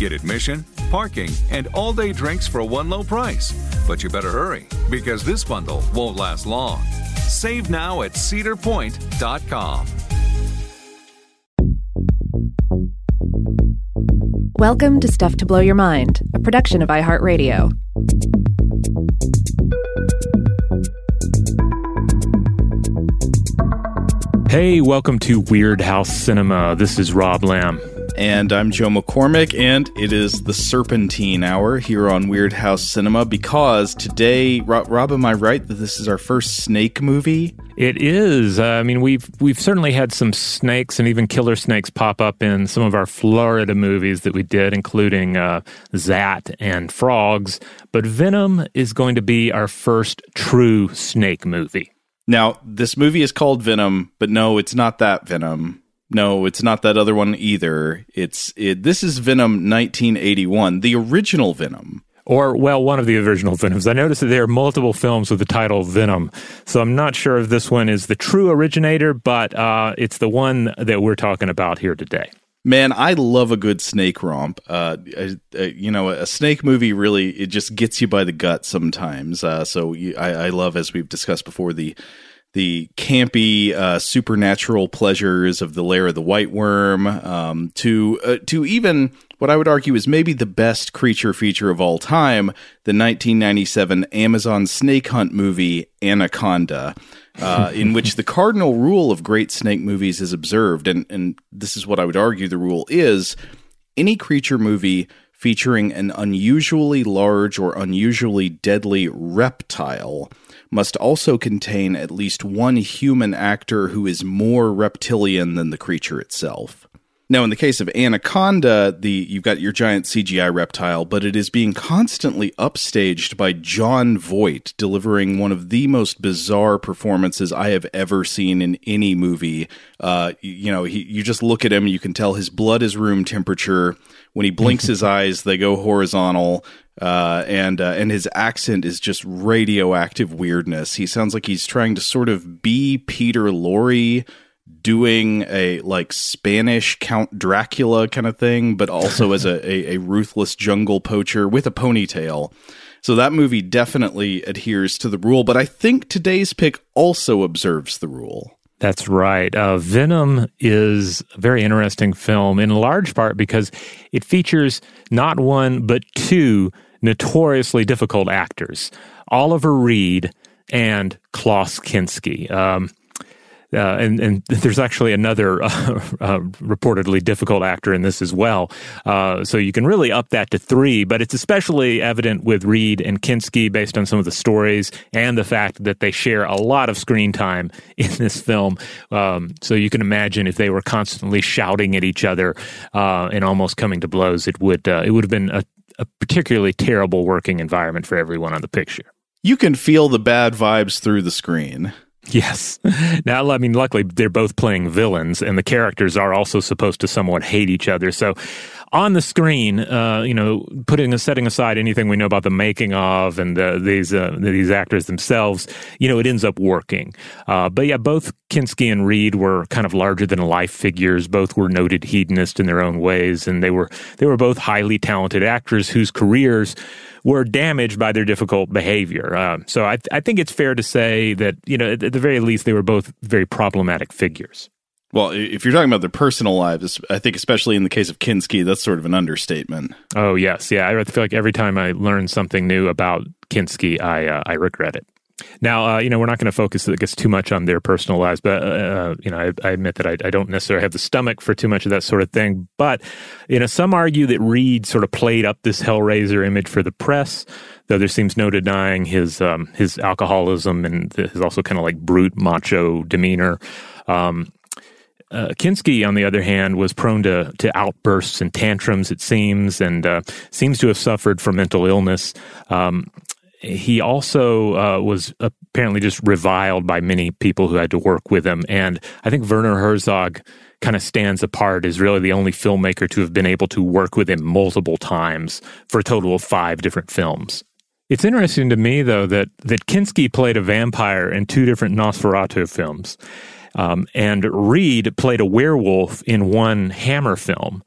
Get admission, parking, and all day drinks for one low price. But you better hurry because this bundle won't last long. Save now at cedarpoint.com. Welcome to Stuff to Blow Your Mind, a production of iHeartRadio. Hey, welcome to Weirdhouse Cinema. This is Rob Lamb. And I'm Joe McCormick, and it is the Serpentine Hour here on Weirdhouse Cinema because today, Rob, Rob am I right that this is our first snake movie? It is. Uh, I mean, we've we've certainly had some snakes and even killer snakes pop up in some of our Florida movies that we did, including uh, Zaat and Frogs. But Venom is going to be our first true snake movie. Now, this movie is called Venom, but no, it's not that Venom. No, it's not that other one either. It's it, this is Venom 1981, the original Venom. Or, well, one of the original Venoms. I noticed that there are multiple films with the title Venom. So I'm not sure if this one is the true originator, but uh, it's the one that we're talking about here today. Man, I love a good snake romp. Uh, you know, a snake movie really it just gets you by the gut sometimes. Uh, so you, I, I, love, as we've discussed before, the the campy uh, supernatural pleasures of the lair of the white worm um, to uh, to even what I would argue is maybe the best creature feature of all time, the 1997 Amazon snake hunt movie Anaconda. Uh, in which the cardinal rule of great snake movies is observed, and, and this is what I would argue the rule is any creature movie featuring an unusually large or unusually deadly reptile must also contain at least one human actor who is more reptilian than the creature itself. Now, in the case of Anaconda, the you've got your giant CGI reptile, but it is being constantly upstaged by Jon Voight, delivering one of the most bizarre performances I have ever seen in any movie. Uh, you know, he, you just look at him, you can tell his blood is room temperature. When he blinks his eyes, they go horizontal. Uh, and uh, and his accent is just radioactive weirdness. He sounds like he's trying to sort of be Peter Lorre doing a like Spanish Count Dracula kind of thing, but also as a, a, a, ruthless jungle poacher with a ponytail. So that movie definitely adheres to the rule, but I think today's pick also observes the rule. That's right. Uh, Venom is a very interesting film in large part because it features not one, but two notoriously difficult actors Oliver Reed and Klaus Kinski. Um, uh, and and there's actually another uh, uh, reportedly difficult actor in this as well. Uh, so you can really up that to three, but it's especially evident with Reed and Kinski based on some of the stories and the fact that they share a lot of screen time in this film. Um, so you can imagine if they were constantly shouting at each other uh, and almost coming to blows, it would uh, it would have been a, a particularly terrible working environment for everyone on the picture. You can feel the bad vibes through the screen. Yes. Now, I mean, luckily they're both playing villains, and the characters are also supposed to somewhat hate each other. So, on the screen, uh, you know, putting setting aside anything we know about the making of and the, these uh, these actors themselves, you know, it ends up working. Uh, but yeah, both Kinski and Reed were kind of larger than life figures. Both were noted hedonists in their own ways, and they were they were both highly talented actors whose careers were damaged by their difficult behavior. Uh, so I, I think it's fair to say that you know at the very least they were both very problematic figures. Well, if you're talking about their personal lives, I think especially in the case of Kinski, that's sort of an understatement. Oh yes, yeah. I feel like every time I learn something new about Kinski, I uh, I regret it. Now, uh, you know, we're not going to focus, I guess, too much on their personal lives, but, uh, uh, you know, I, I admit that I, I, don't necessarily have the stomach for too much of that sort of thing. But, you know, some argue that Reed sort of played up this Hellraiser image for the press, though there seems no denying his, um, his alcoholism and his also kind of like brute macho demeanor. Um, uh, Kinski, on the other hand, was prone to, to outbursts and tantrums, it seems, and uh, seems to have suffered from mental illness. Um, he also uh, was apparently just reviled by many people who had to work with him. And I think Werner Herzog kind of stands apart as really the only filmmaker to have been able to work with him multiple times for a total of five different films. It's interesting to me, though, that, that Kinski played a vampire in two different Nosferatu films. Um, and Reed played a werewolf in one Hammer film.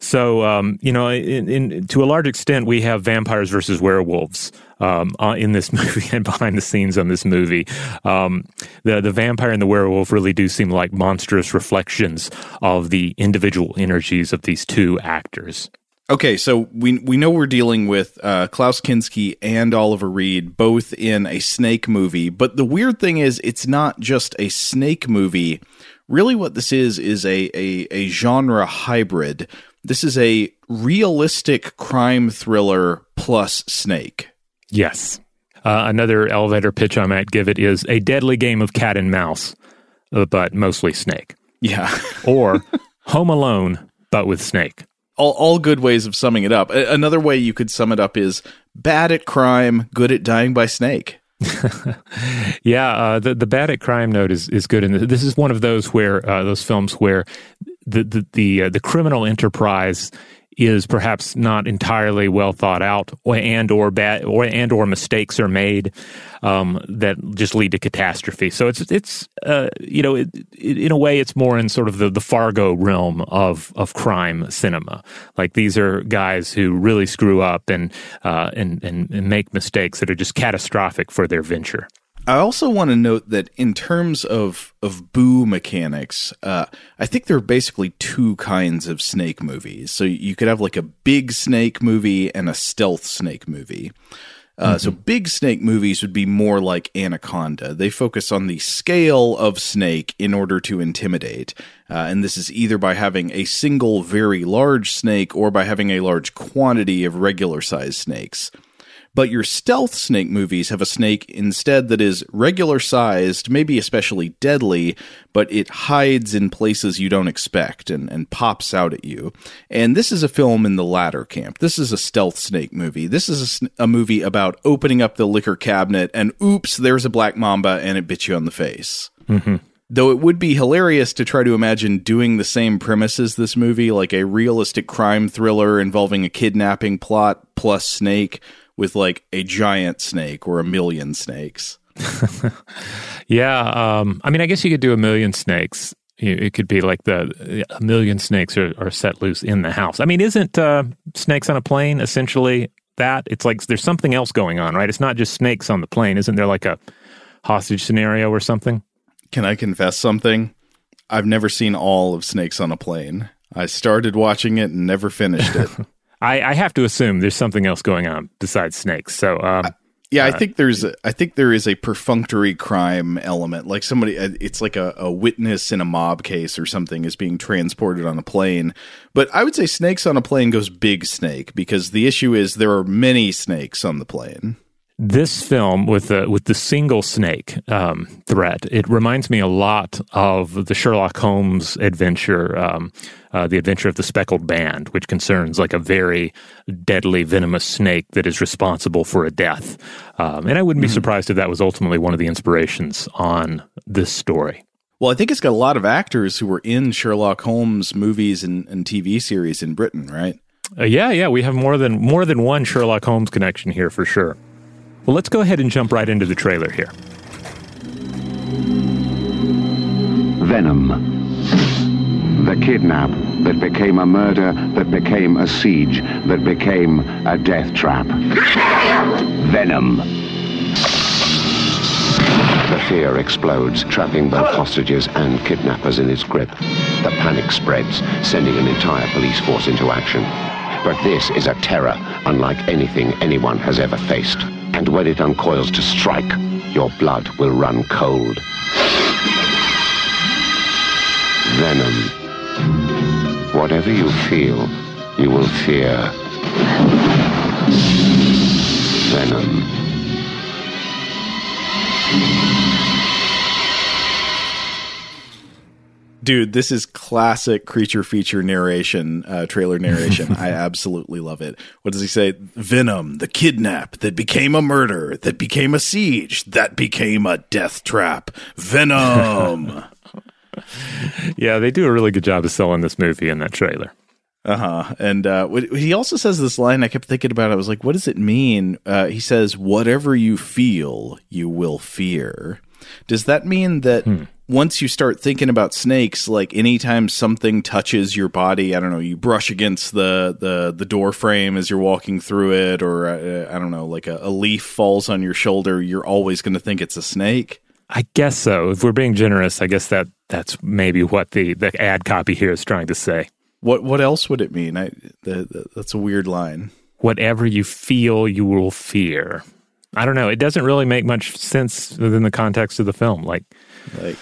So, um, you know, in, in, to a large extent, we have vampires versus werewolves um, uh, in this movie and behind the scenes on this movie. Um, the the vampire and the werewolf really do seem like monstrous reflections of the individual energies of these two actors. Okay, so we we know we're dealing with uh, Klaus Kinski and Oliver Reed both in a snake movie, but the weird thing is it's not just a snake movie. Really, what this is is a a, a genre hybrid. This is a realistic crime thriller plus snake. Yes. Uh, another elevator pitch I might give it is a deadly game of cat and mouse, uh, but mostly snake. Yeah. or Home Alone, but with snake. All, all good ways of summing it up. Another way you could sum it up is bad at crime, good at dying by snake. yeah, uh, the the bad at crime note is is good, and this is one of those where uh, those films where the the the, uh, the criminal enterprise is perhaps not entirely well thought out and or bad or and or mistakes are made um, that just lead to catastrophe. So it's it's uh, you know it, it, in a way it's more in sort of the, the Fargo realm of of crime cinema. Like these are guys who really screw up and uh, and, and and make mistakes that are just catastrophic for their venture. I also want to note that in terms of of boo mechanics, uh, I think there are basically two kinds of snake movies. So you could have like a big snake movie and a stealth snake movie. Uh, mm-hmm. So big snake movies would be more like Anaconda. They focus on the scale of snake in order to intimidate, uh, and this is either by having a single very large snake or by having a large quantity of regular sized snakes. But your stealth snake movies have a snake instead that is regular sized, maybe especially deadly, but it hides in places you don't expect and, and pops out at you. And this is a film in the latter camp. This is a stealth snake movie. This is a, a movie about opening up the liquor cabinet and oops, there's a black mamba and it bit you on the face. Mm-hmm. Though it would be hilarious to try to imagine doing the same premise as this movie, like a realistic crime thriller involving a kidnapping plot plus snake, with like a giant snake or a million snakes. yeah, um, I mean, I guess you could do a million snakes. It could be like the a million snakes are, are set loose in the house. I mean, isn't uh, snakes on a plane essentially that? It's like there's something else going on, right? It's not just snakes on the plane. Isn't there like a hostage scenario or something? Can I confess something? I've never seen all of Snakes on a Plane. I started watching it and never finished it. I, I, have to assume there's something else going on besides snakes. So um, Yeah, I Uh, think there's a, I think there is a perfunctory crime element. Like somebody, uh, it's like a, a witness in a mob case or something is being transported on a plane. But I would say snakes on a plane goes big snake because the issue is there are many snakes on the plane. This film with the with the single snake um, threat, it reminds me a lot of the Sherlock Holmes adventure, um, uh, the adventure of the Speckled Band, which concerns like a very deadly venomous snake that is responsible for a death. Um, and I wouldn't be surprised if that was ultimately one of the inspirations on this story. Well, I think it's got a lot of actors who were in Sherlock Holmes movies and, and TV series in Britain, right? Uh, yeah, yeah, we have more than more than one Sherlock Holmes connection here for sure. Well, let's go ahead and jump right into the trailer here. Venom. The kidnap that became a murder, that became a siege, that became a death trap. Venom. The fear explodes, trapping both hostages and kidnappers in its grip. The panic spreads, sending an entire police force into action. But this is a terror unlike anything anyone has ever faced. And when it uncoils to strike, your blood will run cold. Venom. Whatever you feel, you will fear. Venom. Dude, this is classic creature feature narration, uh, trailer narration. I absolutely love it. What does he say? Venom, the kidnap that became a murder, that became a siege, that became a death trap. Venom. Yeah, they do a really good job of selling this movie in that trailer. Uh huh. And uh, he also says this line. I kept thinking about. it. I was like, "What does it mean?" Uh, he says, "Whatever you feel, you will fear." Does that mean that once you start thinking about snakes, like anytime something touches your body, I don't know, you brush against the the the door frame as you're walking through it, or uh, I don't know, like a, a leaf falls on your shoulder, you're always going to think it's a snake. I guess so. If we're being generous, I guess that that's maybe what the, the ad copy here is trying to say. What what else would it mean? I the, the, that's a weird line. Whatever you feel, you will fear. I don't know. It doesn't really make much sense within the context of the film. Like Like,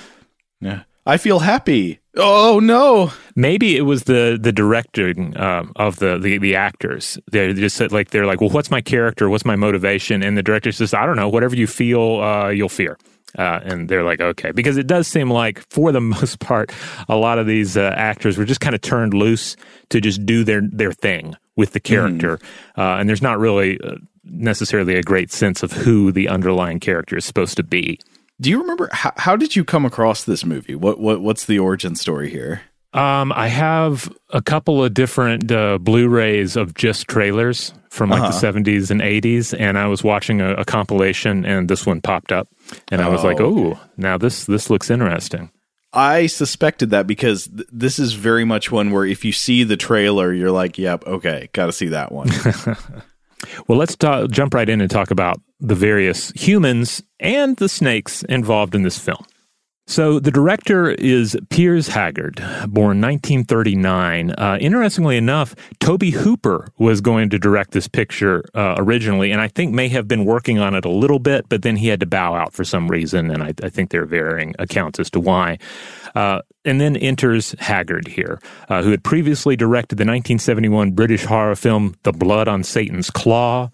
yeah, I feel happy. Oh no! maybe it was the the directing um, of the, the the actors. They just said like they're like, well, what's my character? What's my motivation? And the director says, I don't know. Whatever you feel, uh, you'll fear. Uh, and they're like, okay, because it does seem like, for the most part, a lot of these uh, actors were just kind of turned loose to just do their their thing with the character, uh, and there's not really uh, necessarily a great sense of who the underlying character is supposed to be. Do you remember how, how did you come across this movie? What what what's the origin story here? Um, I have a couple of different uh, Blu-rays of just trailers from like Uh-huh. the 70s and 80s, and I was watching a, a compilation, and this one popped up, and I was Oh, like, okay. "Oh, now this this looks interesting." I suspected that because th- this is very much one where if you see the trailer, you're like, "Yep, okay, got to see that one." Well, let's jump right in and talk about the various humans and the snakes involved in this film. So, the director is Piers Haggard, born 1939. Uh, interestingly enough, Tobe Hooper was going to direct this picture uh, originally, and I think may have been working on it a little bit, but then he had to bow out for some reason, and I, I think there are varying accounts as to why. Uh, and then enters Haggard here, uh, who had previously directed the 1971 British horror film The Blood on Satan's Claw,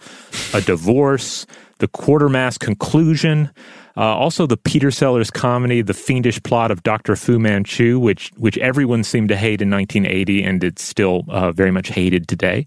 A Divorce, The Quatermass Conclusion, uh, also the Peter Sellers comedy The Fiendish Plot of Dr. Fu Manchu, which which everyone seemed to hate in 1980, and it's still uh, very much hated today,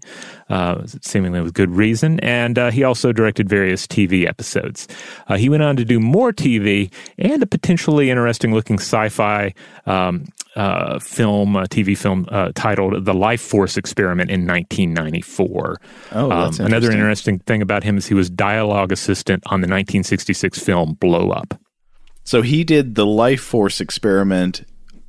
uh, seemingly with good reason. And uh, he also directed various TV episodes. Uh, he went on to do more TV and a potentially interesting looking sci-fi um, uh, film, uh, TV film uh, titled The Lifeforce Experiment in 1994. Oh, that's Um, another interesting. interesting thing about him is he was dialogue assistant on the 1966 film Blow Up. so he did the Lifeforce experiment,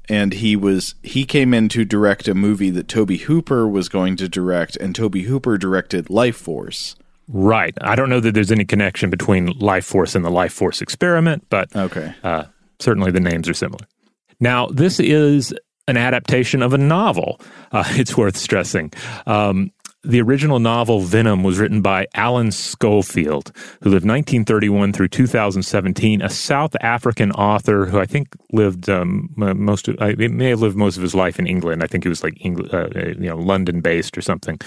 and he was he came in to direct a movie that Tobe Hooper was going to direct, and Tobe Hooper directed Lifeforce. Right. I don't know that there's any connection between Lifeforce and the Lifeforce experiment, but Okay. uh, certainly the names are similar. Now, this is an adaptation of a novel. Uh, it's worth stressing. Um, the original novel Venom was written by Alan Scholefield, who lived 1931 through 2017, a South African author who I think lived um, most of, I may have lived most of his life in England. I think he was like uh, you know, London based or something.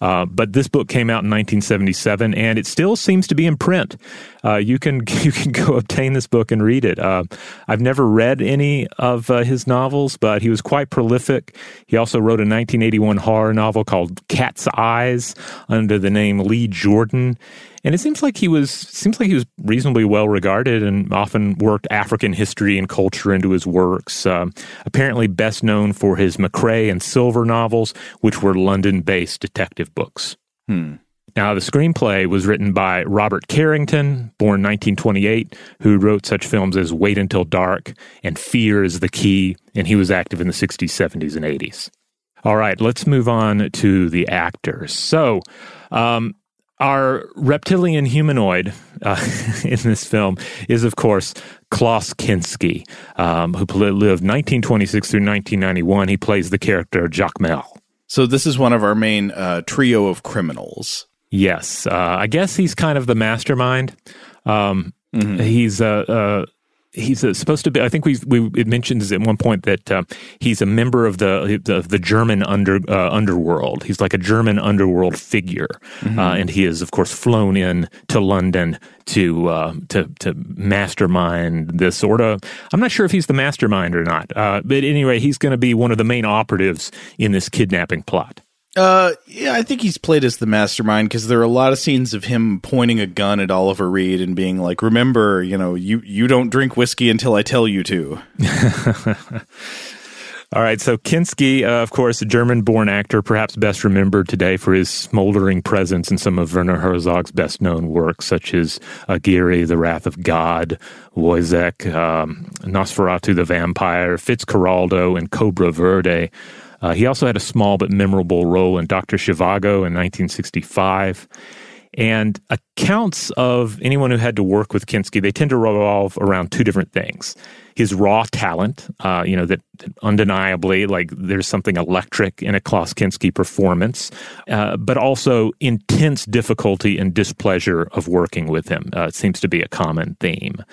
Uh, but this book came out in 1977, and it still seems to be in print. Uh, you can you can go obtain this book and read it. Uh, I've never read any of uh, his novels, but he was quite prolific. He also wrote a 1981 horror novel called Cat's Eyes under the name Lee Jordan. And it seems like he was seems like he was reasonably well regarded and often worked African history and culture into his works. Um, apparently, best known for his Macrae and Silver novels, which were London-based detective books. Hmm. Now, the screenplay was written by Robert Carrington, born 1928, who wrote such films as Wait Until Dark and Fear is the Key, and he was active in the 60s, 70s, and 80s. All right, let's move on to the actors. So, um, our reptilian humanoid uh, in this film is, of course, Klaus Kinski, um, who lived 1926 through 1991. He plays the character Jacmel. So this is one of our main uh, trio of criminals. Yes, uh, I guess he's kind of the mastermind. Um, mm-hmm. He's a. Uh, uh, he's uh, supposed to be. I think we we it mentions at one point that uh, he's a member of the the, the German under uh, underworld. He's like a German underworld figure, mm-hmm. uh, and he is of course flown in to London to uh, to to mastermind this sort of. I'm not sure if he's the mastermind or not, uh, but anyway, he's going to be one of the main operatives in this kidnapping plot. Uh, yeah, I think he's played as the mastermind because there are a lot of scenes of him pointing a gun at Oliver Reed and being like, "Remember, you know, you you don't drink whiskey until I tell you to." All right, so Kinski, uh, of course, a German-born actor, perhaps best remembered today for his smoldering presence in some of Werner Herzog's best-known works, such as Aguirre, The Wrath of God, Woyzeck, um, Nosferatu the Vampire, Fitzcarraldo, and Cobra Verde. Uh, he also had a small but memorable role in Dr. Zhivago in 1965. And accounts of anyone who had to work with Kinski, they tend to revolve around two different things. His raw talent, uh, you know, that, that, undeniably, like there's something electric in a Klaus Kinski performance, uh, but also intense difficulty and displeasure of working with him. Uh, it seems to be a common theme.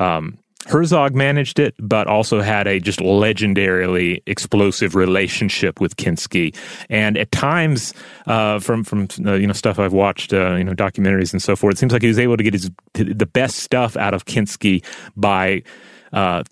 Um, Herzog managed it, but also had a just legendarily explosive relationship with Kinski. And at times, uh, from from uh, you know stuff I've watched, uh, you know documentaries and so forth, it seems like he was able to get his the best stuff out of Kinski by uh,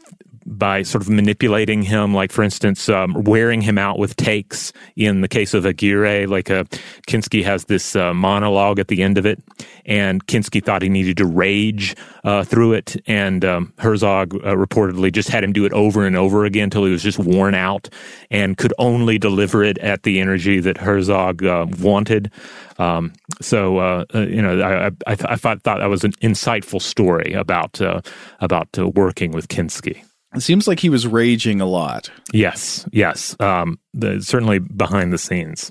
by sort of manipulating him, like for instance, um, wearing him out with takes. In the case of Aguirre, like uh, Kinski has this uh, monologue at the end of it, and Kinski thought he needed to rage uh, through it, and um, Herzog uh, reportedly just had him do it over and over again until he was just worn out and could only deliver it at the energy that Herzog uh, wanted. Um, so uh, uh, you know, I, I, I, thought, that was an insightful story about uh, about uh, working with Kinski. It seems like he was raging a lot. Yes, yes. Um, the, certainly behind the scenes.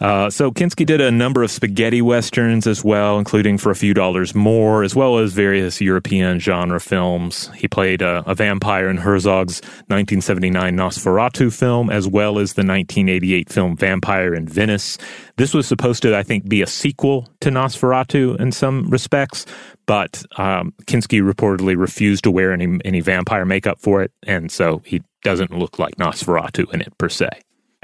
Uh, so Kinski did a number of spaghetti westerns as well, including For a Few Dollars More, as well as various European genre films. He played a, a vampire in Herzog's 1979 Nosferatu film, as well as the 1988 film Vampire in Venice. This was supposed to, I think, be a sequel to Nosferatu in some respects, but um, Kinski reportedly refused to wear any any vampire makeup for it, and so he doesn't look like Nosferatu in it per se.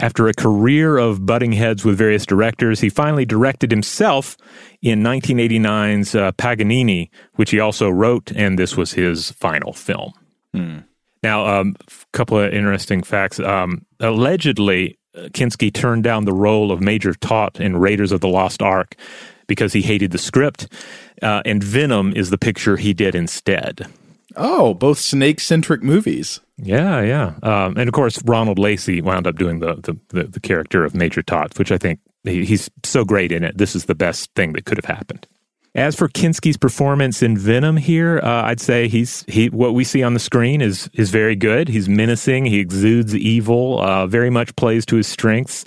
After a career of butting heads with various directors, he finally directed himself in 1989's uh, Paganini, which he also wrote, and this was his final film. Hmm. Now, a um, couple of interesting facts. Um, allegedly, Kinski turned down the role of Major Toht in Raiders of the Lost Ark because he hated the script, uh, and Venom is the picture he did instead. Oh, both snake centric movies. Yeah, yeah. Um, and of course, Ronald Lacey wound up doing the, the, the, the character of Major Toht, which I think he, he's so great in it. This is the best thing that could have happened. As for Kinski's performance in Venom here, uh, I'd say he's he what we see on the screen is is very good. He's menacing. He exudes evil. Uh, very much plays to his strengths.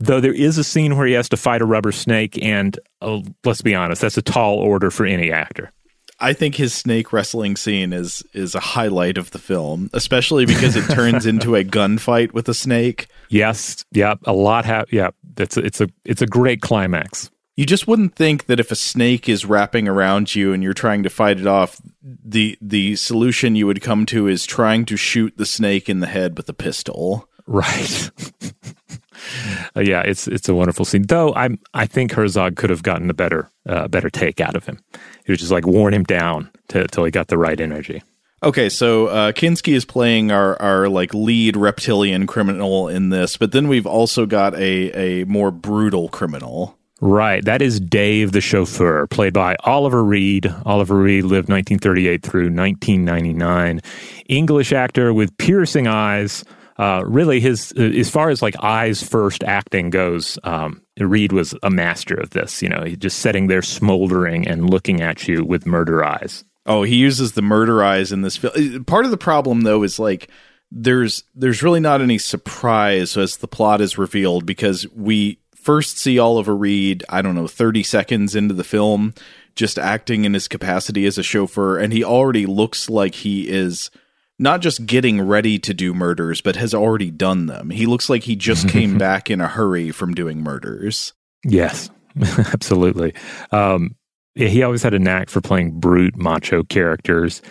Though there is a scene where he has to fight a rubber snake, and uh, let's be honest, that's a tall order for any actor. I think his snake wrestling scene is is a highlight of the film, especially because it turns into a gunfight with a snake. Yes, yeah, a lot. Ha- yeah, a, it's a it's a great climax. You just wouldn't think that if a snake is wrapping around you and you're trying to fight it off, the the solution you would come to is trying to shoot the snake in the head with a pistol. Right. uh, yeah, it's it's a wonderful scene. Though I I think Herzog could have gotten a better uh, better take out of him. He was just like worn him down till he got the right energy. Okay, so uh, Kinski is playing our our like lead reptilian criminal in this, but then we've also got a a more brutal criminal. Right. That is Dave the chauffeur, played by Oliver Reed. Oliver Reed lived 1938 through 1999. English actor with piercing eyes. Uh, really, his as far as like eyes first acting goes, um, Reed was a master of this. You know, just sitting there smoldering and looking at you with murder eyes. Oh, he uses the murder eyes in this film. Part of the problem, though, is like there's there's really not any surprise as the plot is revealed because we first see Oliver Reed, I don't know, 30 seconds into the film, just acting in his capacity as a chauffeur, and he already looks like he is not just getting ready to do murders, but has already done them. He looks like he just came back in a hurry from doing murders. Yes, absolutely. Um, he always had a knack for playing brute, macho characters.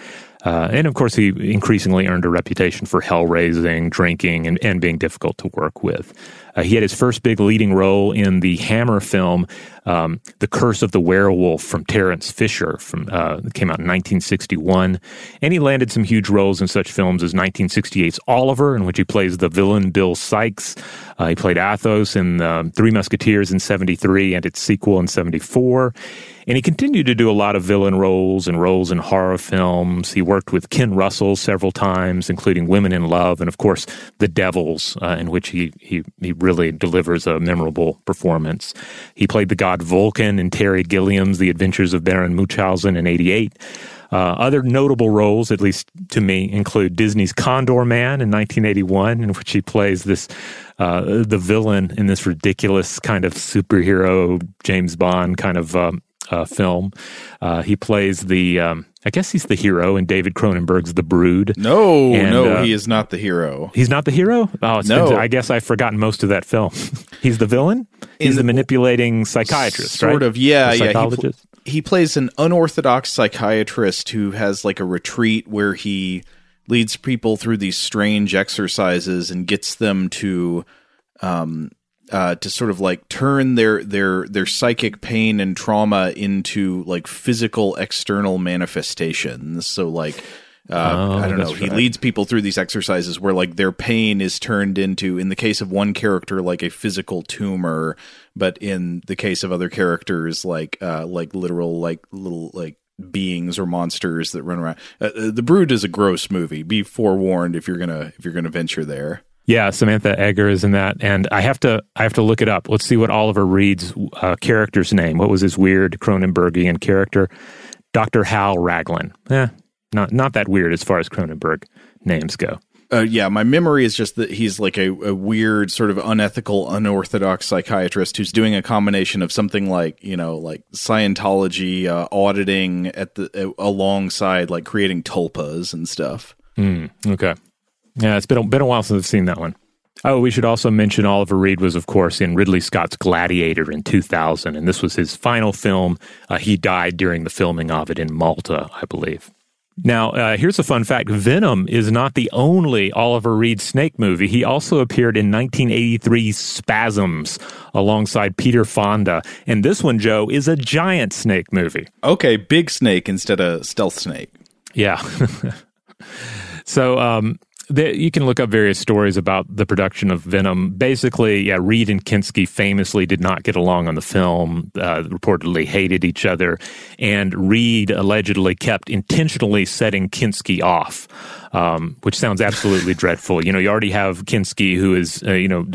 Uh, and of course, he increasingly earned a reputation for hell raising, drinking, and, and being difficult to work with. Uh, he had his first big leading role in the Hammer film, um, The Curse of the Werewolf from Terence Fisher, from uh, came out in 1961. And he landed some huge roles in such films as 1968's Oliver, in which he plays the villain Bill Sikes. Uh, he played Athos in um, Three Musketeers in 73 and its sequel in 74. And he continued to do a lot of villain roles and roles in horror films. He worked with Ken Russell several times, including Women in Love and, of course, The Devils, uh, in which he, he, he really delivers a memorable performance. He played the god Vulcan in Terry Gilliam's The Adventures of Baron Munchausen in 88. Uh, other notable roles, at least to me, include Disney's Condorman in 1981, in which he plays this uh, the villain in this ridiculous kind of superhero James Bond kind of um, uh, film. Uh, he plays the, um, I guess he's the hero in David Cronenberg's The Brood. No, and, no, uh, he is not the hero. He's not the hero. Oh, no. Been, I guess I've forgotten most of that film. he's the villain. He's the, the, manipulating psychiatrist, sort right? of. Yeah, yeah. He, pl- he plays an unorthodox psychiatrist who has like a retreat where he leads people through these strange exercises and gets them to um, uh, to sort of like turn their their their psychic pain and trauma into like physical external manifestations. So like uh, oh, I don't know. He leads people through these exercises where like their pain is turned into, in the case of one character, like a physical tumor, but in the case of other characters, like uh, like literal like little like beings or monsters that run around. Uh, uh the Brood is a gross movie. Be forewarned if you're gonna if you're gonna venture there. Yeah, Samantha Eggar is in that, and I have to I have to look it up. Let's see what Oliver Reed's uh, character's name. What was his weird Cronenbergian character? Doctor Hal Raglan. Eh, not not that weird as far as Cronenberg names go. Uh, yeah, my memory is just that he's like a, a, weird, sort of unethical, unorthodox psychiatrist who's doing a combination of something like you know, like Scientology uh, auditing at the uh, alongside like creating tulpas and stuff. Mm, okay. Yeah, it's been a, been a while since I've seen that one. Oh, we should also mention Oliver Reed was, of course, in Ridley Scott's Gladiator in 2000, and this was his final film. Uh, he died during the filming of it in Malta, I believe. Now, uh, here's a fun fact Venom is not the only Oliver Reed snake movie. He also appeared in 1983's Spasms alongside Peter Fonda. And this one, Joe, is a giant snake movie. Okay, big snake instead of stealth snake. Yeah. so, um, the, you can look up various stories about the production of Venom. Basically, yeah, Reed and Kinski famously did not get along on the film, uh, reportedly hated each other, and Reed allegedly kept intentionally setting Kinski off um, which sounds absolutely dreadful. You know, you already have Kinski, who is, uh, you know,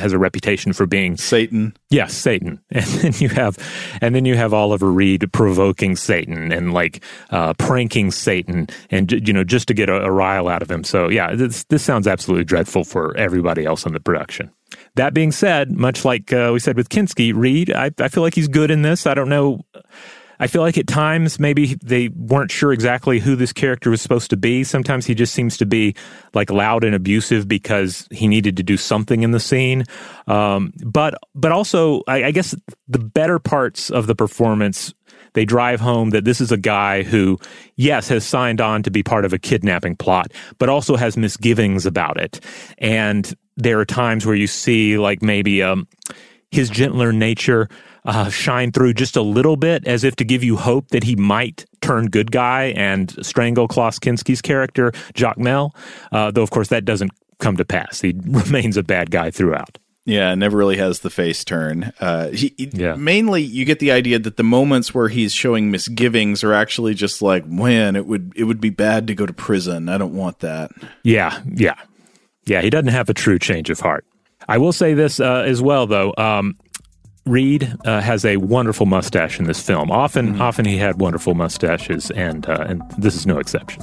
has a reputation for being Satan. Yes, Satan. And then you have, and then you have Oliver Reed provoking Satan and like uh, pranking Satan, and you know, just to get a, a rile out of him. So yeah, this this sounds absolutely dreadful for everybody else in the production. That being said, much like uh, we said with Kinski, Reed, I, I feel like he's good in this. I don't know I feel like at times maybe they weren't sure exactly who this character was supposed to be. Sometimes he just seems to be like loud and abusive because he needed to do something in the scene. Um, but but also, I, I guess the better parts of the performance they drive home that this is a guy who, yes, has signed on to be part of a kidnapping plot, but also has misgivings about it. And there are times where you see like maybe um, his gentler nature uh, shine through just a little bit, as if to give you hope that he might turn good guy and strangle Klaus Kinski's character, Jacmel. Uh, though, of course, that doesn't come to pass. He remains a bad guy throughout. Yeah, never really has the face turn. Uh, he, yeah. Mainly, you get the idea that the moments where he's showing misgivings are actually just like, man, it would it would be bad to go to prison. I don't want that. Yeah, yeah, yeah. He doesn't have a true change of heart. I will say this uh, as well, though. Um, Reed uh, has a wonderful mustache in this film. Often, mm-hmm. often he had wonderful mustaches, and uh, and this is no exception.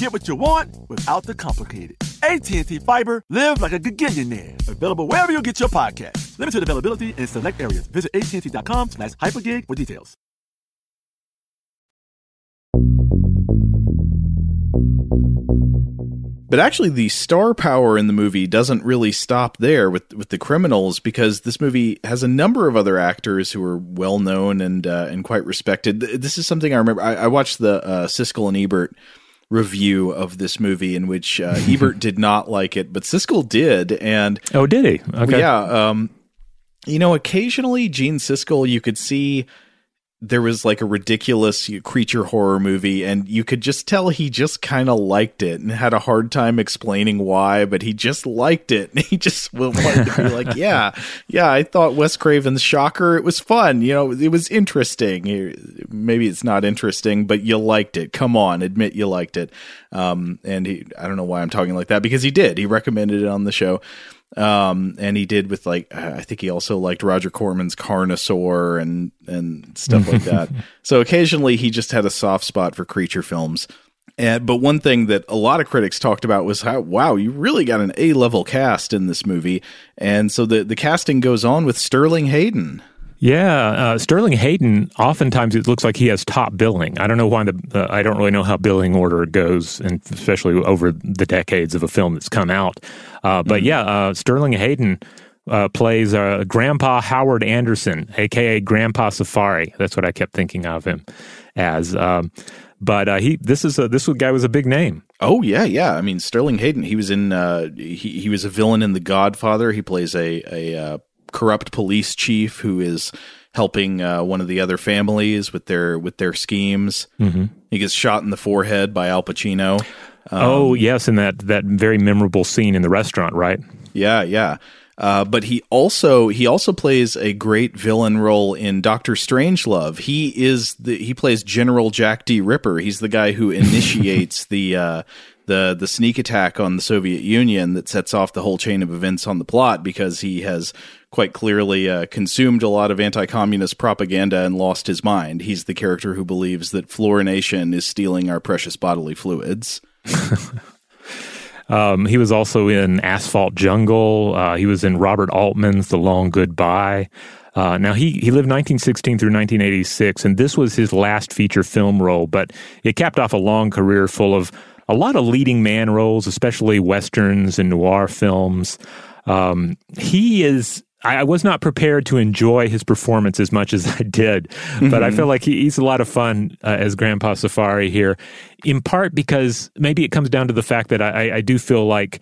Get what you want without the complicated. AT&T Fiber, live like a gigillionaire. Available wherever you get your podcast. Limited availability in select areas. Visit AT&T.com slash hypergig for details. But actually, the star power in the movie doesn't really stop there with with the criminals because this movie has a number of other actors who are well known and uh, and quite respected. This is something I remember. I, I watched the uh, Siskel and Ebert review of this movie in which uh, Ebert did not like it, but Siskel did. And oh, did he? Okay, yeah. Um, you know, occasionally Gene Siskel, you could see there was like a ridiculous creature horror movie and you could just tell he just kind of liked it and had a hard time explaining why but he just liked it. And he just wanted to be like yeah yeah i thought wes craven's shocker it was fun you know it was interesting. Maybe it's not interesting but you liked it. Come on admit you liked it. Um, and he i don't know why i'm talking like that because he did. He recommended it on the show um, and he did with like I think he also liked Roger Corman's Carnosaur and and stuff like that. So occasionally he just had a soft spot for creature films. And but one thing that a lot of critics talked about was how wow, you really got an A level cast in this movie. And so the the casting goes on with Sterling Hayden. Yeah, uh, Sterling Hayden. Oftentimes, it looks like he has top billing. I don't know why the. Uh, I don't really know how billing order goes, and especially over the decades of a film that's come out. Uh, but mm-hmm. yeah, uh, Sterling Hayden uh, plays uh, Grandpa Howard Anderson, aka Grandpa Safari. That's what I kept thinking of him as. Um, but he, this is a, this guy was a big name. Oh yeah, yeah. I mean, Sterling Hayden. He was in. he he was a villain in The Godfather. He plays a a corrupt police chief who is helping uh, one of the other families with their with their schemes. Mm-hmm. He gets shot in the forehead by Al Pacino. Um, oh yes, in that that very memorable scene in the restaurant, right? Yeah, yeah. Uh, but he also he also plays a great villain role in Doctor Strangelove. He is the he plays General Jack D. Ripper. He's the guy who initiates the uh, the the sneak attack on the Soviet Union that sets off the whole chain of events on the plot because he has quite clearly uh, consumed a lot of anti-communist propaganda and lost his mind. He's the character who believes that fluorination is stealing our precious bodily fluids. um, he was also in Asphalt Jungle. Uh, he was in Robert Altman's The Long Goodbye. Uh, now he he lived 1916 through 1986, and this was his last feature film role. But it capped off a long career full of a lot of leading man roles, especially westerns and noir films. Um, he is. I was not prepared to enjoy his performance as much as I did, mm-hmm. but I mm-hmm. feel like he, he's a lot of fun uh, as Grandpa Safari here, in part because maybe it comes down to the fact that I, I do feel like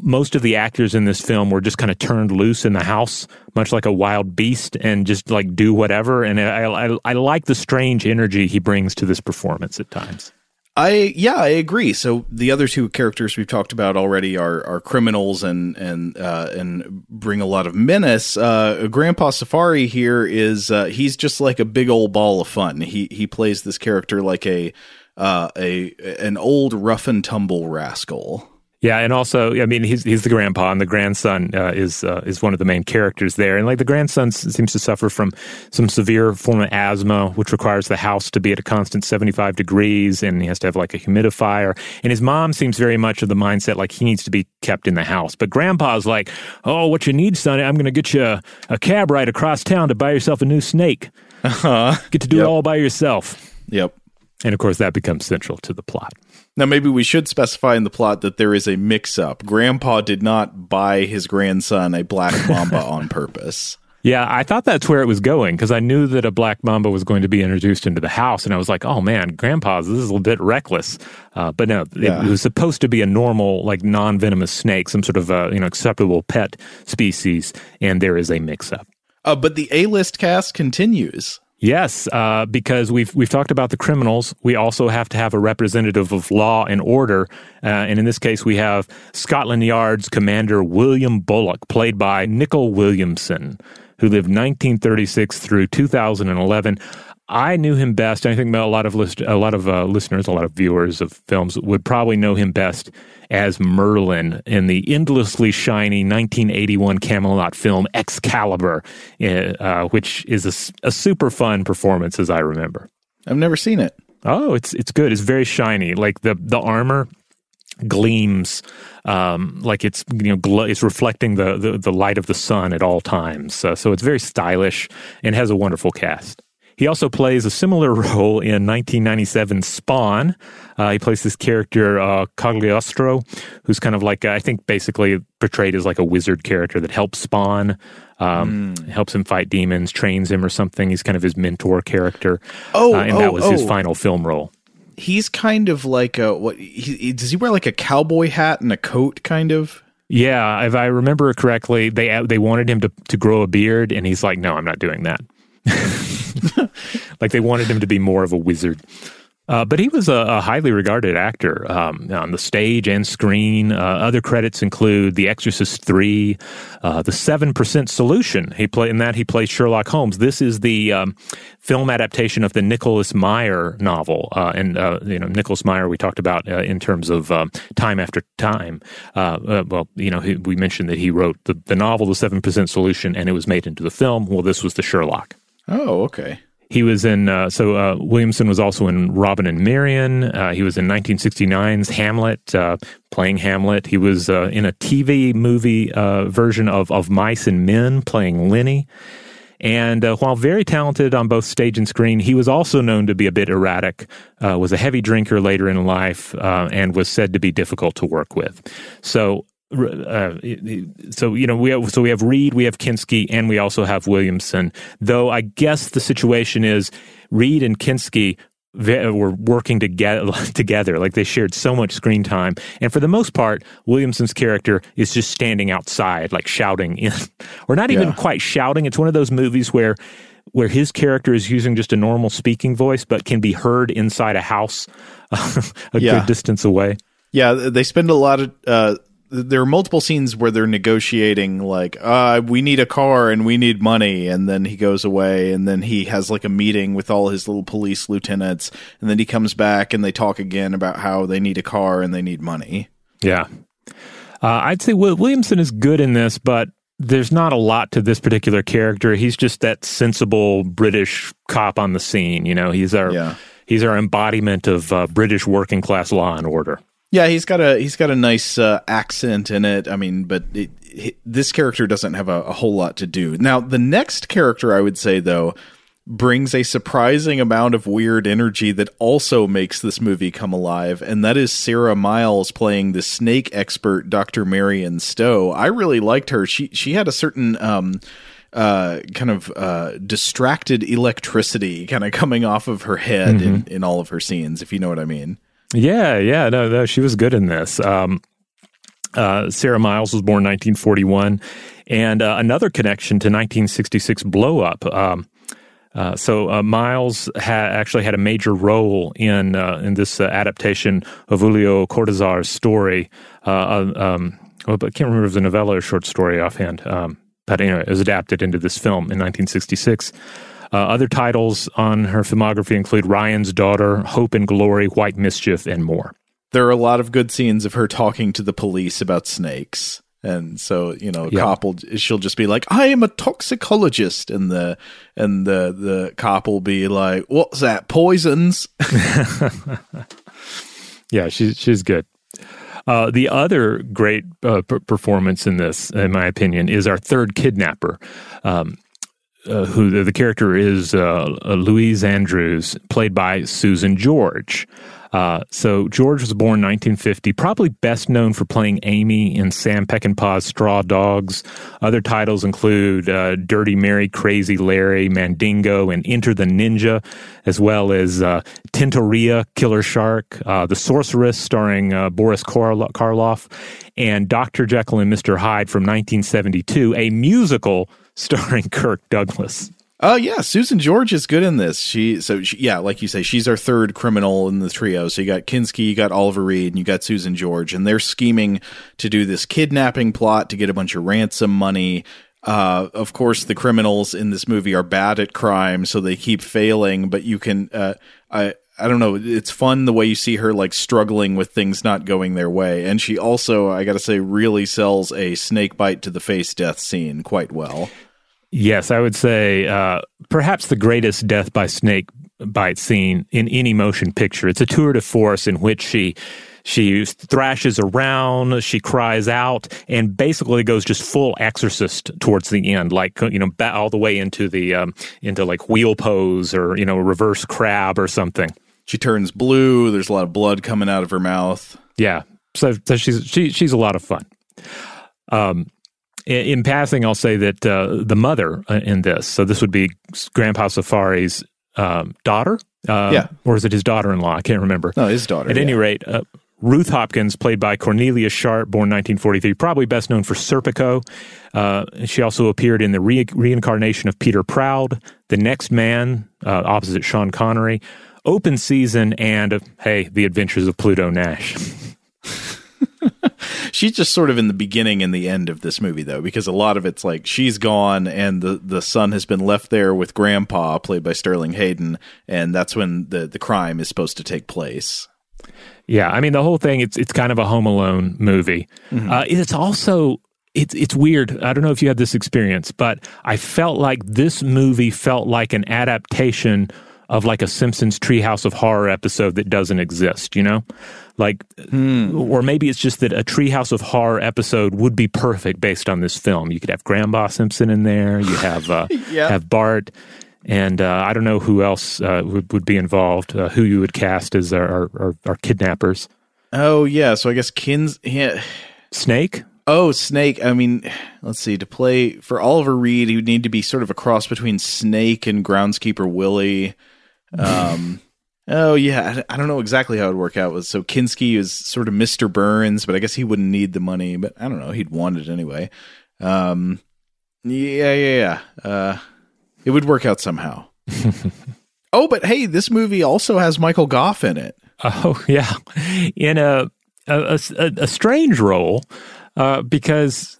most of the actors in this film were just kind of turned loose in the house, much like a wild beast, and just like do whatever. And I, I, I like the strange energy he brings to this performance at times. I yeah, I agree. So the other two characters we've talked about already are are criminals and and uh, and bring a lot of menace. Uh, Grandpa Safari here is uh, he's just like a big old ball of fun. He he plays this character like a uh, a an old rough and tumble rascal. Yeah, and also, I mean, he's he's the grandpa, and the grandson uh, is uh, is one of the main characters there. And like the grandson seems to suffer from some severe form of asthma, which requires the house to be at a constant seventy five degrees, and he has to have like a humidifier. And his mom seems very much of the mindset like he needs to be kept in the house. But grandpa's like, "Oh, what you need, son? I'm going to get you a, a, cab ride across town to buy yourself a new snake. Uh-huh. Get to do yep. it all by yourself." Yep. And of course, that becomes central to the plot. Now, maybe we should specify in the plot that there is a mix up. Grandpa did not buy his grandson a black mamba on purpose. Yeah, I thought that's where it was going because I knew that a black mamba was going to be introduced into the house, and I was like, "Oh man, Grandpa's this is a bit reckless." Uh, but no, yeah. it, was supposed to be a normal, like non-venomous snake, some sort of uh, you know acceptable pet species, and there is a mix-up. Uh, but the A-list cast continues. Yes, uh, because we've we've talked about the criminals. We also have to have a representative of law and order, uh, and in this case, we have Scotland Yard's Commander William Bullock, played by Nicol Williamson, who lived 1936 through 2011. I knew him best. I think a lot of list, a lot of uh, listeners, a lot of viewers of films would probably know him best as Merlin in the endlessly shiny 1981 Camelot film Excalibur, uh, uh, which is a, a super fun performance, as I remember. I've never seen it. Oh, it's it's good. It's very shiny. Like the the armor gleams um, like it's you know gl- it's reflecting the, the, the light of the sun at all times. Uh, so it's very stylish and has a wonderful cast. He also plays a similar role in 1997 Spawn. Uh, he plays this character uh, Cogliostro, who's kind of like I think basically portrayed as like a wizard character that helps Spawn, um, mm. helps him fight demons, trains him or something. He's kind of his mentor character. Oh, uh, and oh, that was oh. his final film role he's kind of like a what? He, does he wear like a cowboy hat and a coat, kind of? Yeah, if I remember correctly, they they wanted him to to grow a beard, and he's like, "No, I'm not doing that." like they wanted him to be more of a wizard. Uh, but he was a, a highly regarded actor um, on the stage and screen. Uh, other credits include The Exorcist Three, uh, The Seven Percent Solution. He played in that. He plays Sherlock Holmes. This is the um, film adaptation of the Nicholas Meyer novel, uh, and uh, you know Nicholas Meyer we talked about uh, in terms of um, time after time. well, you know he, we mentioned that he wrote the, the novel The Seven Percent Solution, and it was made into the film. Well, this was the Sherlock. Oh, okay. He was in, uh, so uh, Williamson was also in Robin and Marian. Uh, he was in 1969's Hamlet, uh, playing Hamlet. He was uh, in a TV movie uh, version of, of Mice and Men, playing Lenny. And while very talented on both stage and screen, he was also known to be a bit erratic, was a heavy drinker later in life, and was said to be difficult to work with. So uh, so you know we have so we have Reed, we have Kinski, and we also have Williamson. Though I guess the situation is Reed and Kinski were working together together like they shared so much screen time and for the most part williamson's character is just standing outside like shouting in or not even yeah. quite shouting it's one of those movies where where his character is using just a normal speaking voice but can be heard inside a house a yeah. good distance away yeah they spend a lot of uh there are multiple scenes where they're negotiating like uh we need a car and we need money and then he goes away and then he has like a meeting with all his little police lieutenants and then he comes back and they talk again about how they need a car and they need money. Yeah. Uh, i'd say williamson is good in this but there's not a lot to this particular character. He's just that sensible british cop on the scene you know? He's our yeah. he's our embodiment of uh, british working class law and order yeah, he's got a he's got a nice uh, accent in it. I mean, but it, it, this character doesn't have a, a, whole lot to do. Now, the next character I would say though brings a surprising amount of weird energy that also makes this movie come alive, and that is Sarah Miles playing the snake expert Dr. Marion Stowe. I really liked her. She she had a certain um, uh, kind of uh, distracted electricity kind of coming off of her head mm-hmm. in, in all of her scenes, if you know what I mean. Yeah, yeah, no, no, she was good in this. Um, uh, Sarah Miles was born 1941, and uh, another connection to 1966 blow up. Um, uh, so uh, Miles ha- actually had a major role in uh, in this uh, adaptation of Julio Cortazar's story. Um, well, I can't remember if it was a novella or short story offhand, um, but anyway, it was adapted into this film in 1966. Uh, other titles on her filmography include Ryan's Daughter, Hope and Glory, White Mischief, and more. There are a lot of good scenes of her talking to the police about snakes. And so, you know, yeah. cop will she'll just be like, "I am a toxicologist," and the and the the cop will be like, "What's that? Poisons?" yeah, she's she's good. Uh, the other great uh, p- performance in this, in my opinion, is our third kidnapper. Um, uh, who the character is uh, uh, Louise Andrews, played by Susan George. Uh, so George was born 1950, probably best known for playing Amy in Sam Peckinpah's Straw Dogs. Other titles include uh, Dirty Mary, Crazy Larry, Mandingo, and Enter the Ninja, as well as uh, Tintorera, Killer Shark, uh, The Sorcerers, starring uh, Boris Karloff, and Dr. Jekyll and Mr. Hyde from 1972, a musical starring Kirk Douglas. Uh yeah, Susan George is good in this. She so she, yeah, like you say, she's our third criminal in the trio. So you got Kinski, you got Oliver Reed, and you got Susan George, and they're scheming to do this kidnapping plot to get a bunch of ransom money. Uh, of course, the criminals in this movie are bad at crime, so they keep failing. But you can, uh, I, I don't know. It's fun the way you see her like struggling with things not going their way, and she also, I got to say, really sells a snake bite to the face death scene quite well. Yes, I would say uh, perhaps the greatest death by snake bite scene in any motion picture. It's a tour de force in which she she thrashes around, she cries out, and basically goes just full exorcist towards the end, like you know, all the way into the um, into like wheel pose or you know, reverse crab or something. She turns blue. There's a lot of blood coming out of her mouth. Yeah, so, so she's she, she's a lot of fun. Um, in, in passing, I'll say that uh, the mother uh, in this, so this would be Grandpa Safari's um, daughter, uh, yeah, or is it his daughter-in-law? I can't remember. No, his daughter. At yeah. any rate, uh, Ruth Hopkins, played by Cornelia Sharpe, born 1943, probably best known for Serpico. Uh, she also appeared in the re- reincarnation of Peter Proud, The Next Man, uh, opposite Sean Connery, Open Season, and uh, hey, The Adventures of Pluto Nash. she's just sort of in the beginning and the end of this movie though because a lot of it's like she's gone and the the son has been left there with grandpa played by Sterling Hayden and that's when the the crime is supposed to take place yeah i mean the whole thing it's it's kind of a home alone movie mm-hmm. uh, it's also it's it's weird. I don't know if you had this experience, but I felt like this movie felt like an adaptation of like a Simpsons Treehouse of Horror episode that doesn't exist, you know? Like, hmm. or maybe it's just that a Treehouse of Horror episode would be perfect based on this film. You could have Grandpa Simpson in there, you have, uh, have Bart, and uh, I don't know who else uh, would, would be involved, uh, who you would cast as our, our, our, kidnappers. Oh, yeah. So I guess Kins. Yeah. Snake? Oh, Snake. I mean, let's see. To play for Oliver Reed, he would need to be sort of a cross between Snake and Groundskeeper Willie. Um, oh yeah, I, don't know exactly how it would work out. Was so Kinski is sort of Mister Burns, but I guess he wouldn't need the money. But I don't know, he'd want it anyway. Um, yeah, yeah, yeah. It would work out somehow. oh, but hey, this movie also has Michael Gough in it. Oh yeah, in a a, a, a strange role uh, because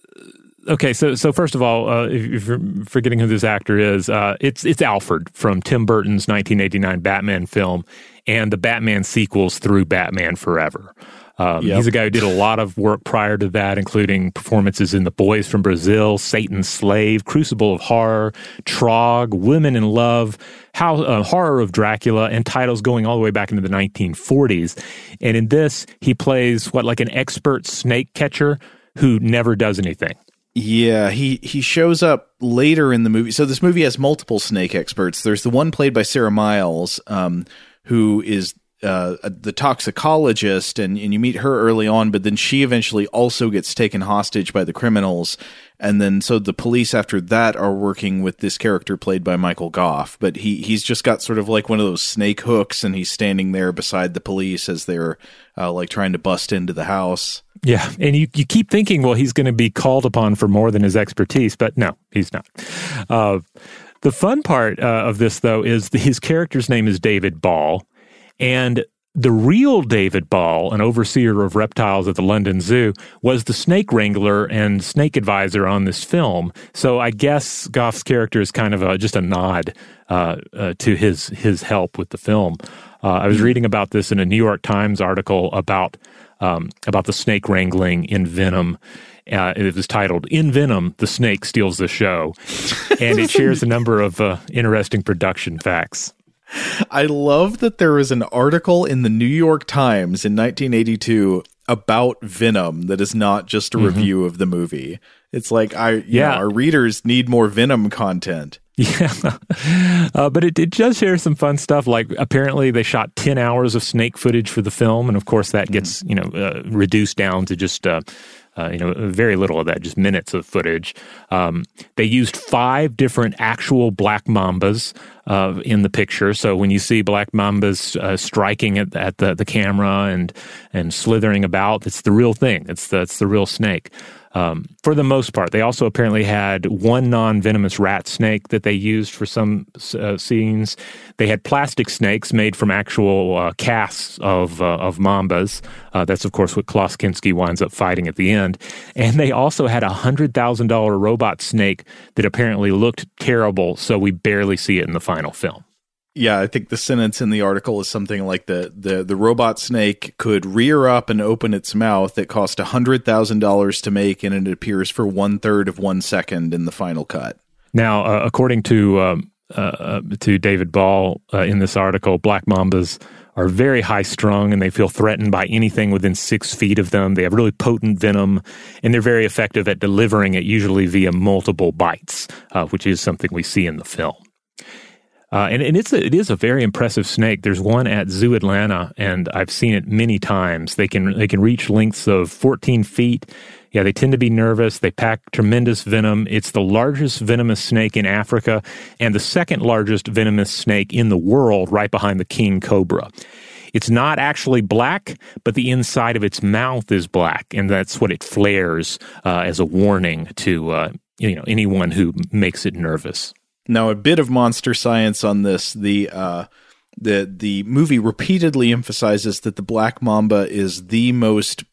okay, so so first of all, uh, if, you're forgetting who this actor is, uh, it's it's Alfred from Tim Burton's 1989 Batman film and the Batman sequels through Batman Forever. Um, yep. He's a guy who did a lot of work prior to that, including performances in The Boys from Brazil, Satan's Slave, Crucible of Horror, Trog, Women in Love, How, uh, Horror of Dracula, and titles going all the way back into the 1940s. And in this, he plays what, like an expert snake catcher who never does anything. Yeah, he he shows up later in the movie. So this movie has multiple snake experts. There's the one played by Sarah Miles, um, who is uh, the toxicologist, and, and you meet her early on, but then she eventually also gets taken hostage by the criminals. And then so the police after that are working with this character played by Michael Gough, but he he's just got sort of like one of those snake hooks, and he's standing there beside the police as they're uh, like trying to bust into the house. Yeah, and you, you keep thinking, well, he's going to be called upon for more than his expertise, but no, he's not. Uh, the fun part uh, of this, though, is the, his character's name is David Ball, and the real David Ball, an overseer of reptiles at the London Zoo, was the snake wrangler and snake advisor on this film. So I guess Gough's character is kind of a, just a nod uh, uh, to his his help with the film. Uh, I was reading about this in a New York Times article about um, about the snake wrangling in Venom. Uh, it was titled "In Venom, the Snake Steals the Show," and it shares a number of uh, interesting production facts. I love that there was an article in the New York Times in 1982 about Venom that is not just a mm-hmm. review of the movie. It's like I yeah, know, our readers need more Venom content. Yeah, uh, but it, it does share some fun stuff. Like apparently they shot ten hours of snake footage for the film, and of course that gets mm. you know uh, reduced down to just uh, uh, you know very little of that, just minutes of footage. Um, they used five different actual black mambas uh, in the picture. So when you see black mambas uh, striking at, at the, the camera and and slithering about, it's the real thing. It's the, it's the real snake um, for the most part. They also apparently had one non venomous rat snake that they used for some uh, scenes. They had plastic snakes made from actual uh, casts of, uh, of mambas. Uh, that's, of course, what Klaus Kinski winds up fighting at the end. And they also had a $100,000 robot snake that apparently looked terrible, so we barely see it in the final film. Yeah, I think the sentence in the article is something like the the, the robot snake could rear up and open its mouth. It cost hundred thousand dollars to make, and it appears for one third of one second in the final cut. Now, uh, according to um, uh, uh to David Ball uh, in this article, black mambas are very high strung and they feel threatened by anything within six feet of them. They have really potent venom and they're very effective at delivering it, usually via multiple bites, uh, which is something we see in the film. Uh, and, and it's a, it is a very impressive snake. There's one at Zoo Atlanta, and I've seen it many times. They can they can reach lengths of 14 feet. Yeah, they tend to be nervous. They pack tremendous venom. It's the largest venomous snake in Africa and the second largest venomous snake in the world, right behind the king cobra. It's not actually black, but the inside of its mouth is black, and that's what it flares uh, as a warning to uh, you know anyone who makes it nervous. Now, a bit of monster science on this. The uh, the the movie repeatedly emphasizes that the black mamba is the most.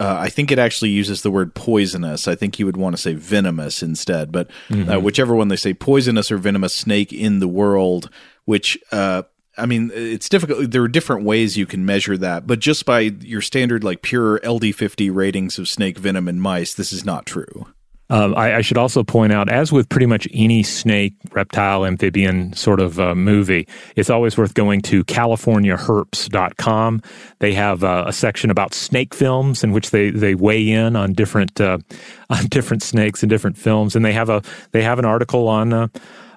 Uh, I think it actually uses the word poisonous. I think you would want to say venomous instead, but mm-hmm. uh, whichever one they say, poisonous or venomous snake in the world. Which uh, I mean, it's difficult. There are different ways you can measure that, but just by your standard, like pure LD50 ratings of snake venom in mice, this is not true. Um, I, I, should also point out, as with pretty much any snake, reptile, amphibian sort of uh, movie, it's always worth going to CaliforniaHerps.com. They have uh, a section about snake films in which they, they weigh in on different uh, on different snakes and different films, and they have a they have an article on uh,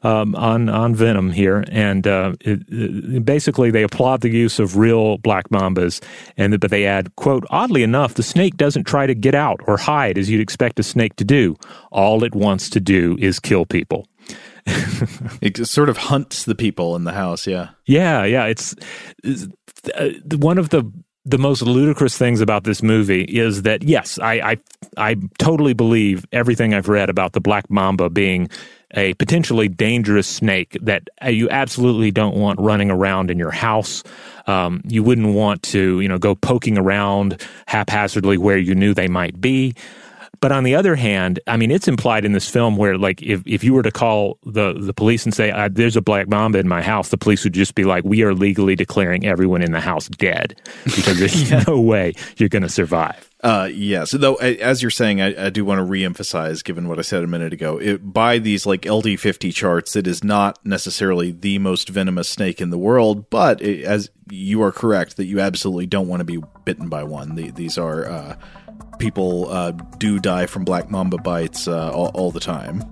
um, on on Venom here, and uh, it, it, basically they applaud the use of real black mambas, and but they add, "quote Oddly enough, the snake doesn't try to get out or hide as you'd expect a snake to do. All it wants to do is kill people." it sort of hunts the people in the house. Yeah, yeah, yeah. It's, it's uh, one of the the most ludicrous things about this movie is that yes, I, I I totally believe everything I've read about the black mamba being a potentially dangerous snake that you absolutely don't want running around in your house. Um, you wouldn't want to, you know, go poking around haphazardly where you knew they might be. But on the other hand, I mean, it's implied in this film where, like, if, if you were to call the, the police and say, uh, there's a black mamba in my house, the police would just be like, we are legally declaring everyone in the house dead because there's yeah. no way you're going to survive. Uh, yes, though, as you're saying, I, I do want to reemphasize, given what I said a minute ago, it, by these like LD50 charts, it is not necessarily the most venomous snake in the world, but it, as you are correct that you absolutely don't want to be bitten by one. The, these are uh, people uh, do die from black mamba bites uh, all, all the time.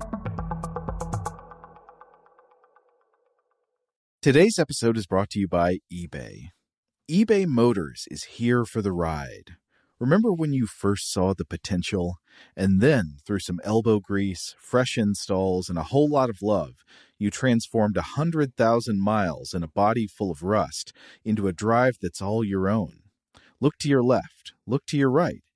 Today's episode is brought to you by eBay. eBay Motors is here for the ride. Remember when you first saw the potential? And then, through some elbow grease, fresh installs, and a whole lot of love, you transformed a 100,000 miles and a body full of rust into a drive that's all your own. Look to your left, look to your right.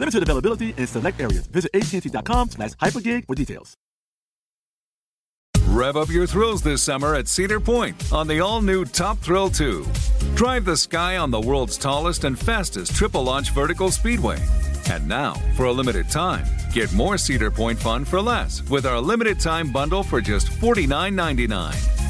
Limited availability in select areas. Visit AT&T.com slash hypergig for details. Rev up your thrills this summer at Cedar Point on the all new Top Thrill 2. Drive the sky on the world's tallest and fastest triple launch vertical speedway. And now, for a limited time, get more Cedar Point fun for less with our limited time bundle for just $49.99.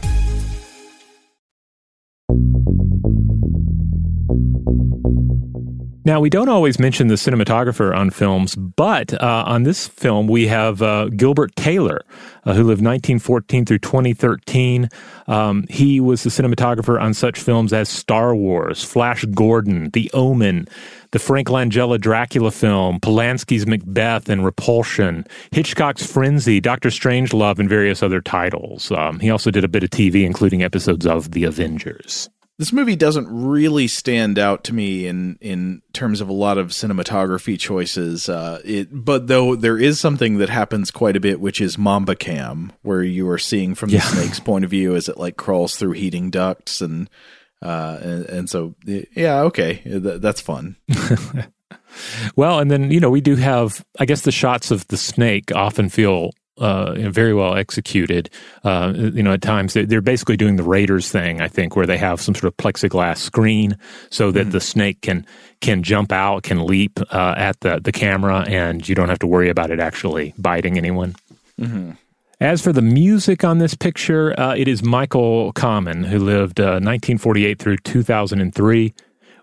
Now, we don't always mention the cinematographer on films, but uh, on this film, we have uh, Gilbert Taylor, uh, who lived 1914 through 2013. Um, he was the cinematographer on such films as Star Wars, Flash Gordon, The Omen, the Frank Langella Dracula film, Polanski's Macbeth and Repulsion, Hitchcock's Frenzy, Doctor Strangelove, and various other titles. Um, he also did a bit of TV, including episodes of The Avengers this movie doesn't really stand out to me in in terms of a lot of cinematography choices. Uh, it, but though there is something that happens quite a bit, which is Mamba Cam, where you are seeing from the yeah. snake's point of view as it like crawls through heating ducts, and uh, and, and so yeah, okay, th- that's fun. well, and then you know we do have, I guess, the shots of the snake often feel uh, very well executed. Uh, you know, at times they're basically doing the Raiders thing, I think, where they have some sort of plexiglass screen so that mm-hmm. the snake can can jump out, can leap uh, at the the camera, and you don't have to worry about it actually biting anyone. Mm-hmm. As for the music on this picture, uh, it is Michael Kamen, who lived 1948 uh, through 2003.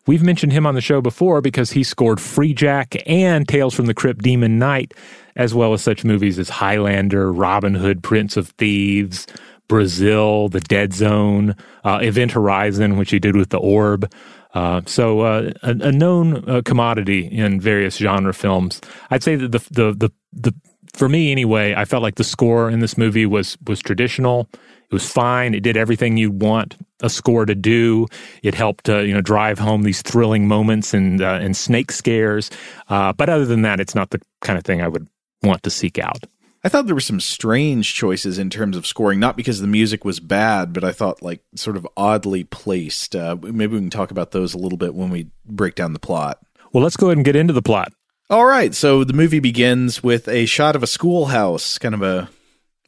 We've mentioned him on the show before because he scored Freejack and Tales from the Crypt Demon Knight, as well as such movies as Highlander, Robin Hood, Prince of Thieves, Brazil, The Dead Zone, uh, Event Horizon, which he did with The Orb. Uh, so uh, a, a, known uh, commodity in various genre films. I'd say that the, the the the for me anyway, I felt like the score in this movie was was traditional. It was fine. It did everything you'd want a score to do. It helped, uh, you know, drive home these thrilling moments and uh, and snake scares. Uh, but other than that, it's not the kind of thing I would want to seek out. I thought there were some strange choices in terms of scoring, not because the music was bad, but I thought like sort of oddly placed. Uh, maybe we can talk about those a little bit when we break down the plot. Well, let's go ahead and get into the plot. All right. So the movie begins with a shot of a schoolhouse, kind of a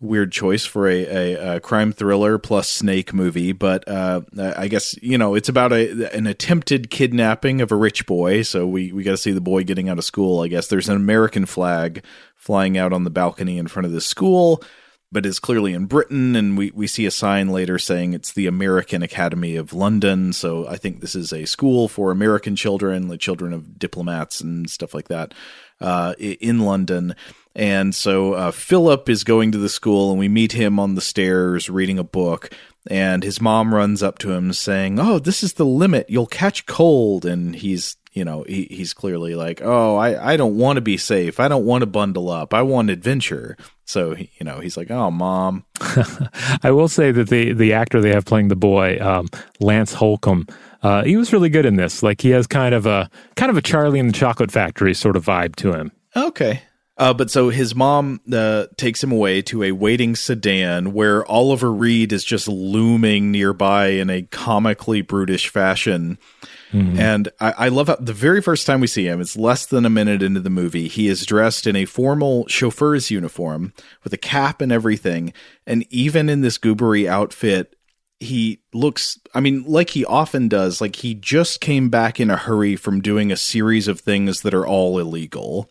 weird choice for a, a, a, crime thriller plus snake movie, but uh, I guess you know it's about a an attempted kidnapping of a rich boy. So we we got to see the boy getting out of school. I guess there's an American flag flying out on the balcony in front of the school, but is clearly in Britain, and we we see a sign later saying it's the American Academy of London. So I think this is a school for American children, the children of diplomats and stuff like that, uh, in London and so uh, Philip is going to the school, and we meet him on the stairs reading a book. And his mom runs up to him saying, "Oh, this is the limit. You'll catch cold." And he's, you know, he, he's clearly like, "Oh, I, I don't want to be safe. I don't want to bundle up. I want adventure." So, you know, he's like, "Oh, mom." I will say that the the actor they have playing the boy, um, Lance Holcomb, uh, he was really good in this. Like, he has kind of a kind of a Charlie in the Chocolate Factory sort of vibe to him. Okay. Uh, but so his mom uh, takes him away to a waiting sedan where Oliver Reed is just looming nearby in a comically brutish fashion. Mm-hmm. And I, I, love how the very first time we see him, it's less than a minute into the movie. He is dressed in a formal chauffeur's uniform with a cap and everything. And even in this goobery outfit, he looks, I mean, like he often does, like he just came back in a hurry from doing a series of things that are all illegal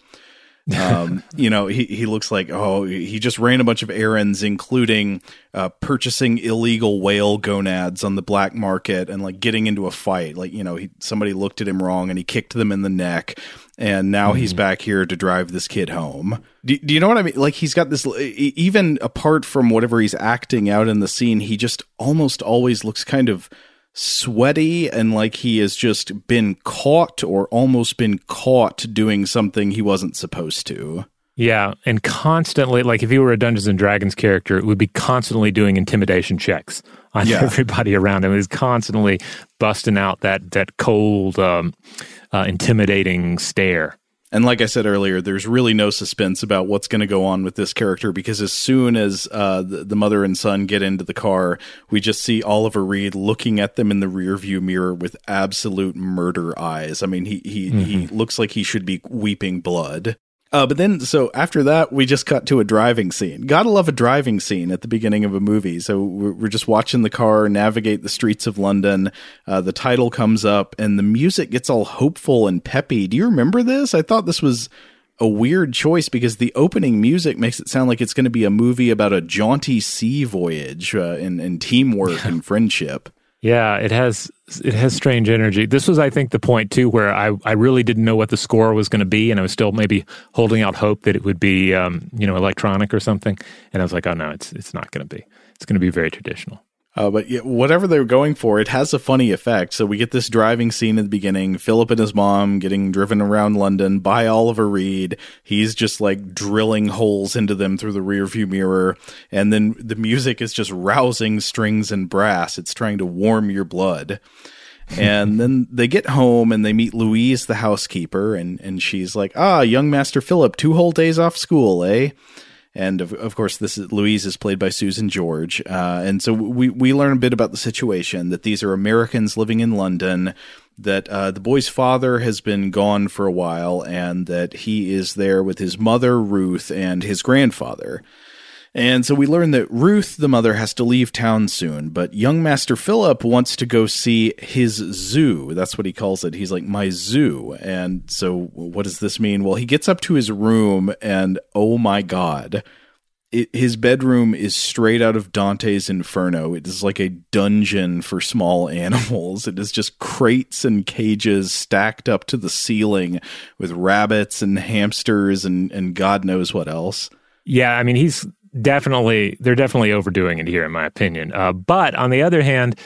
Um, you know, he, he looks like, oh, he just ran a bunch of errands, including uh, purchasing illegal whale gonads on the black market and like getting into a fight. Like, you know, he, somebody looked at him wrong and he kicked them in the neck. And now mm. he's back here to drive this kid home. Do, do you know what I mean? Like, he's got this, even apart from whatever he's acting out in the scene, he just almost always looks kind of sweaty and like he has just been caught or almost been caught doing something he wasn't supposed to. Yeah, and constantly, like if he were a Dungeons and Dragons character, it would be constantly doing intimidation checks on yeah. everybody around him. He's constantly busting out that that cold, um, uh, intimidating stare. And like I said earlier, there's really no suspense about what's going to go on with this character because as soon as uh, the, the, mother and son get into the car, we just see Oliver Reed looking at them in the rearview mirror with absolute murder eyes. I mean, he he mm-hmm. he looks like he should be weeping blood. Uh, but then, so after that, we just cut to a driving scene. Gotta love a driving scene at the beginning of a movie. So we're, we're just watching the car navigate the streets of London. Uh, the title comes up, and the music gets all hopeful and peppy. Do you remember this? I thought this was a weird choice because the opening music makes it sound like it's going to be a movie about a jaunty sea voyage uh, and, and teamwork and friendship. Yeah, it has it has strange energy. This was, I think, the point too where I, I really didn't know what the score was going to be, and I was still maybe holding out hope that it would be, um, you know, electronic or something. And I was like, oh no, it's it's not going to be. It's going to be very traditional. Uh, but yeah, whatever they're going for, it has a funny effect. So we get this driving scene at the beginning. Philip and his mom getting driven around London by Oliver Reed. He's just like drilling holes into them through the rearview mirror, and then the music is just rousing strings and brass. It's trying to warm your blood. and then they get home and they meet Louise, the housekeeper, and and she's like, "Ah, young Master Philip, two whole days off school, eh?" And of, of course this is, Louise is played by Susan George, uh, and so we we learn a bit about the situation that these are Americans living in London, that uh, the boy's father has been gone for a while, and that he is there with his mother Ruth and his grandfather. And so we learn that Ruth, the mother, has to leave town soon, but young Master Philip wants to go see his zoo. That's what he calls it. He's like, my zoo. And so what does this mean? Well, he gets up to his room, and oh my God, it, his bedroom is straight out of Dante's Inferno. It is like a dungeon for small animals. It is just crates and cages stacked up to the ceiling with rabbits and hamsters and, and God knows what else. Yeah, I mean, he's definitely they're definitely overdoing it here, in my opinion. Uh, but on the other hand,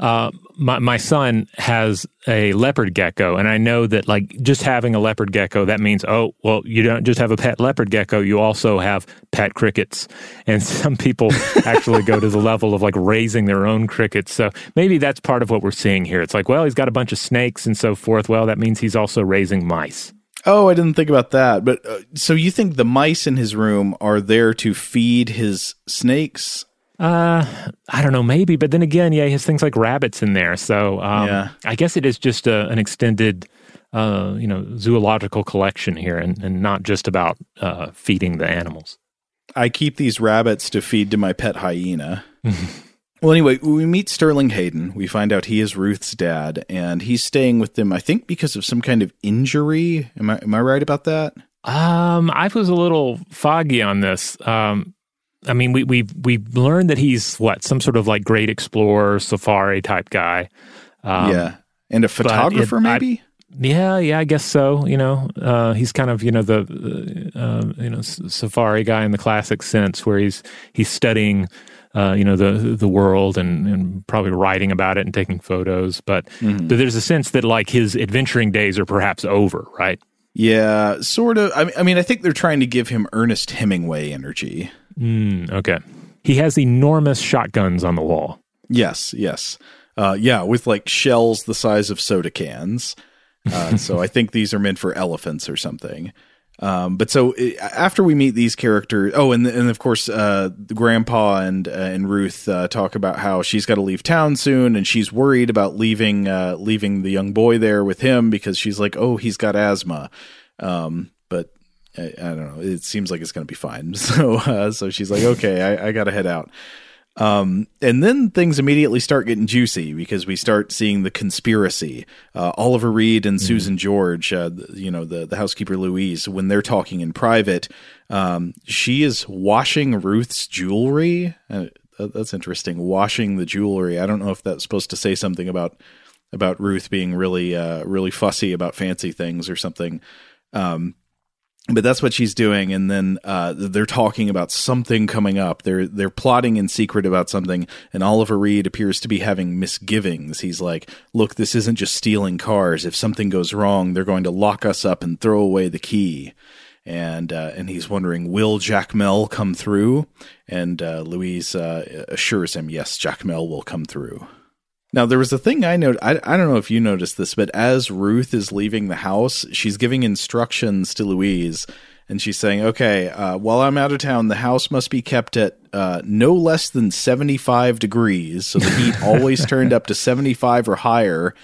uh, my my son has a leopard gecko, and I know that like just having a leopard gecko that means oh well you don't just have a pet leopard gecko, you also have pet crickets, and some people actually go to the level of like raising their own crickets. So maybe that's part of what we're seeing here. It's like well he's got a bunch of snakes and so forth. Well that means he's also raising mice. Oh, I didn't think about that. But uh, so you think the mice in his room are there to feed his snakes? Uh, I don't know, maybe. But then again, yeah, he has things like rabbits in there. So um, yeah. I guess it is just a, an extended, uh, you know, zoological collection here, and, and not just about uh, feeding the animals. I keep these rabbits to feed to my pet hyena. Well, anyway, we meet Sterling Hayden. We find out he is Ruth's dad, and he's staying with them, I think, because of some kind of injury. Am I am I right about that? Um, I was a little foggy on this. Um, I mean, we we we learned that he's what some sort of like great explorer, safari type guy. Um, yeah, and a photographer, it, maybe. I, yeah, yeah, I guess so. You know, uh, he's kind of you know the uh, you know safari guy in the classic sense, where he's he's studying uh, you know the the world and, and probably writing about it and taking photos. But, mm-hmm. but there's a sense that like his adventuring days are perhaps over, right? Yeah, sort of. I mean, I think they're trying to give him Ernest Hemingway energy. Mm, okay, he has enormous shotguns on the wall. Yes, yes, uh, yeah, with like shells the size of soda cans. Uh, so I think these are meant for elephants or something. Um, but so after we meet these characters, oh, and and of course, uh, grandpa and uh, and Ruth uh, talk about how she's got to leave town soon, and she's worried about leaving uh, leaving the young boy there with him because she's like, oh, he's got asthma. Um, but I, I, don't know. It seems like it's going to be fine. So uh, so she's like, okay, I, I got to head out. Um, and then things immediately start getting juicy because we start seeing the conspiracy. Uh, Oliver Reed and Susan George, uh, you know, the, the housekeeper Louise, when they're talking in private, um, she is washing Ruth's jewelry. Uh, that's interesting. Washing the jewelry. I don't know if that's supposed to say something about about Ruth being really uh, really fussy about fancy things or something. Um, but that's what she's doing and then uh, they're talking about something coming up. They're they're plotting in secret about something and Oliver Reed appears to be having misgivings. He's like look this isn't just stealing cars. If something goes wrong they're going to lock us up and throw away the key. And uh, and he's wondering will Jack Mel come through? And uh, Louise uh, assures him yes Jack Mel will come through now there was a thing I noted. I, I don't know if you noticed this, but as Ruth is leaving the house, she's giving instructions to Louise, and she's saying, "Okay, uh, while I'm out of town, the house must be kept at uh, no less than 75 degrees, so the heat always turned up to 75 or higher."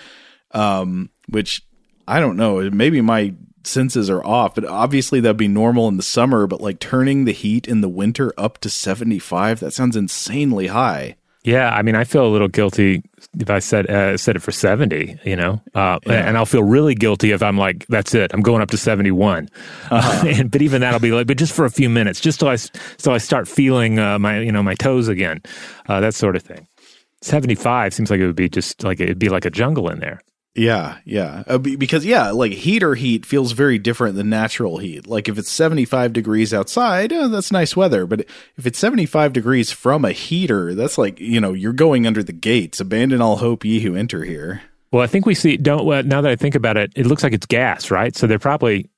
Um, which I don't know. Maybe my senses are off, but obviously that'd be normal in the summer. But like turning the heat in the winter up to 75, that sounds insanely high. Yeah, I mean, I feel a little guilty if I said uh, said it for seventy, you know, uh, and I'll feel really guilty if I'm like, that's it, I'm going up to seventy one. Uh, and but even that'll be like, but just for a few minutes, just till I so I start feeling uh, my you know my toes again, uh, that sort of thing. Seventy five seems like it would be just like it'd be like a jungle in there. Yeah, yeah. Uh, because yeah, like heater heat feels very different than natural heat. Like if it's 75 degrees outside, uh, that's nice weather, but if it's 75 degrees from a heater, that's like, you know, you're going under the gates. Abandon all hope ye who enter here. Well, I think we see. Don't well, now that I think about it, it looks like it's gas, right? So they're probably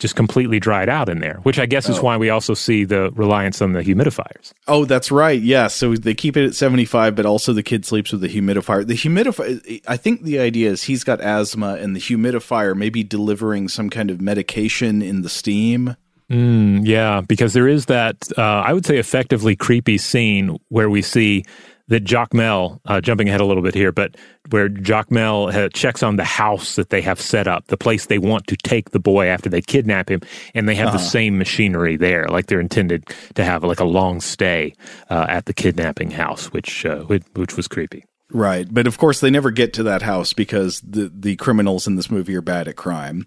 just completely dried out in there, which I guess is Oh. why we also see the reliance on the humidifiers. Oh, that's right. Yeah. So they keep it at 75, but also the kid sleeps with the humidifier. The humidifier, I think the idea is he's got asthma and the humidifier may be delivering some kind of medication in the steam. Mm, yeah, because there is that, uh, I would say, effectively creepy scene where we see that Jacmel, uh, jumping ahead a little bit here, but where Jacmel ha- checks on the house that they have set up, the place they want to take the boy after they kidnap him, and they have Uh-huh. the same machinery there, like they're intended to have like a long stay uh, at the kidnapping house, which uh, which, which was creepy. Right. But of course, they never get to that house because the, the criminals in this movie are bad at crime.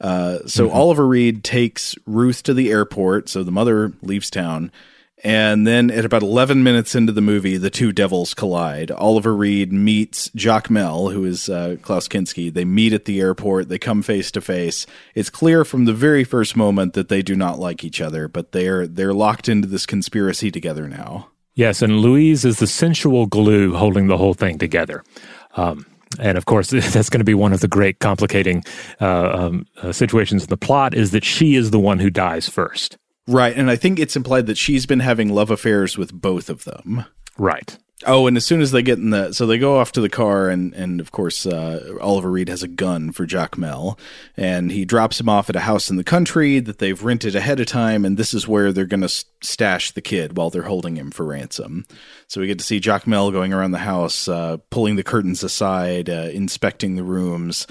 Uh, so Oliver Reed takes Ruth to the airport. So the mother leaves town. And then at about 11 minutes into the movie, the two devils collide. Oliver Reed meets Jacmel, who is uh, Klaus Kinski. They meet at the airport. They come face to face. It's clear from the very first moment that they do not like each other, but they're they're locked into this conspiracy together now. Yes, and Louise is the sensual glue holding the whole thing together. Um, and of course, that's going to be one of the great complicating uh, um, uh, situations in the plot is that she is the one who dies first. Right, and I think it's implied that she's been having love affairs with both of them. Right. Oh, and as soon as they get in the, so they go off to the car, and and of course, uh, Oliver Reed has a gun for Jacmel, and he drops him off at a house in the country that they've rented ahead of time, and this is where they're going to stash the kid while they're holding him for ransom. So we get to see Jacmel going around the house, uh, pulling the curtains aside, uh, inspecting the rooms.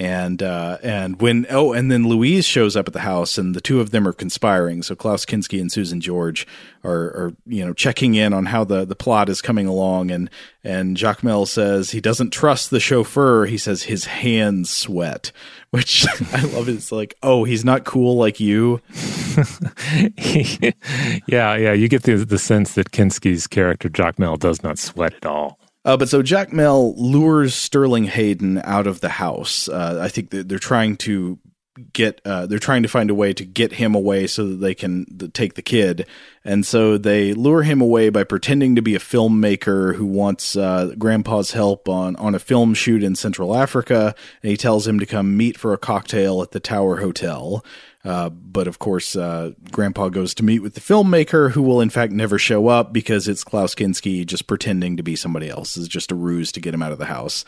And uh, and when oh and then Louise shows up at the house and the two of them are conspiring. So Klaus Kinski and Susan George are, are you know checking in on how the, the plot is coming along and and Jacmel says he doesn't trust the chauffeur. He says his hands sweat, which I love. It's like oh he's not cool like you. yeah, yeah. You get the the sense that Kinski's character Jacmel does not sweat at all. Uh, but so Jacmel lures Sterling Hayden out of the house. Uh, I think they're trying to get uh, they're trying to find a way to get him away so that they can take the kid. And so they lure him away by pretending to be a filmmaker who wants uh, grandpa's help on on a film shoot in central africa. And he tells him to come meet for a cocktail at the tower hotel uh, but of course, uh, Grandpa goes to meet with the filmmaker, who will in fact never show up because it's Klaus Kinski just pretending to be somebody else. It's just a ruse to get him out of the house.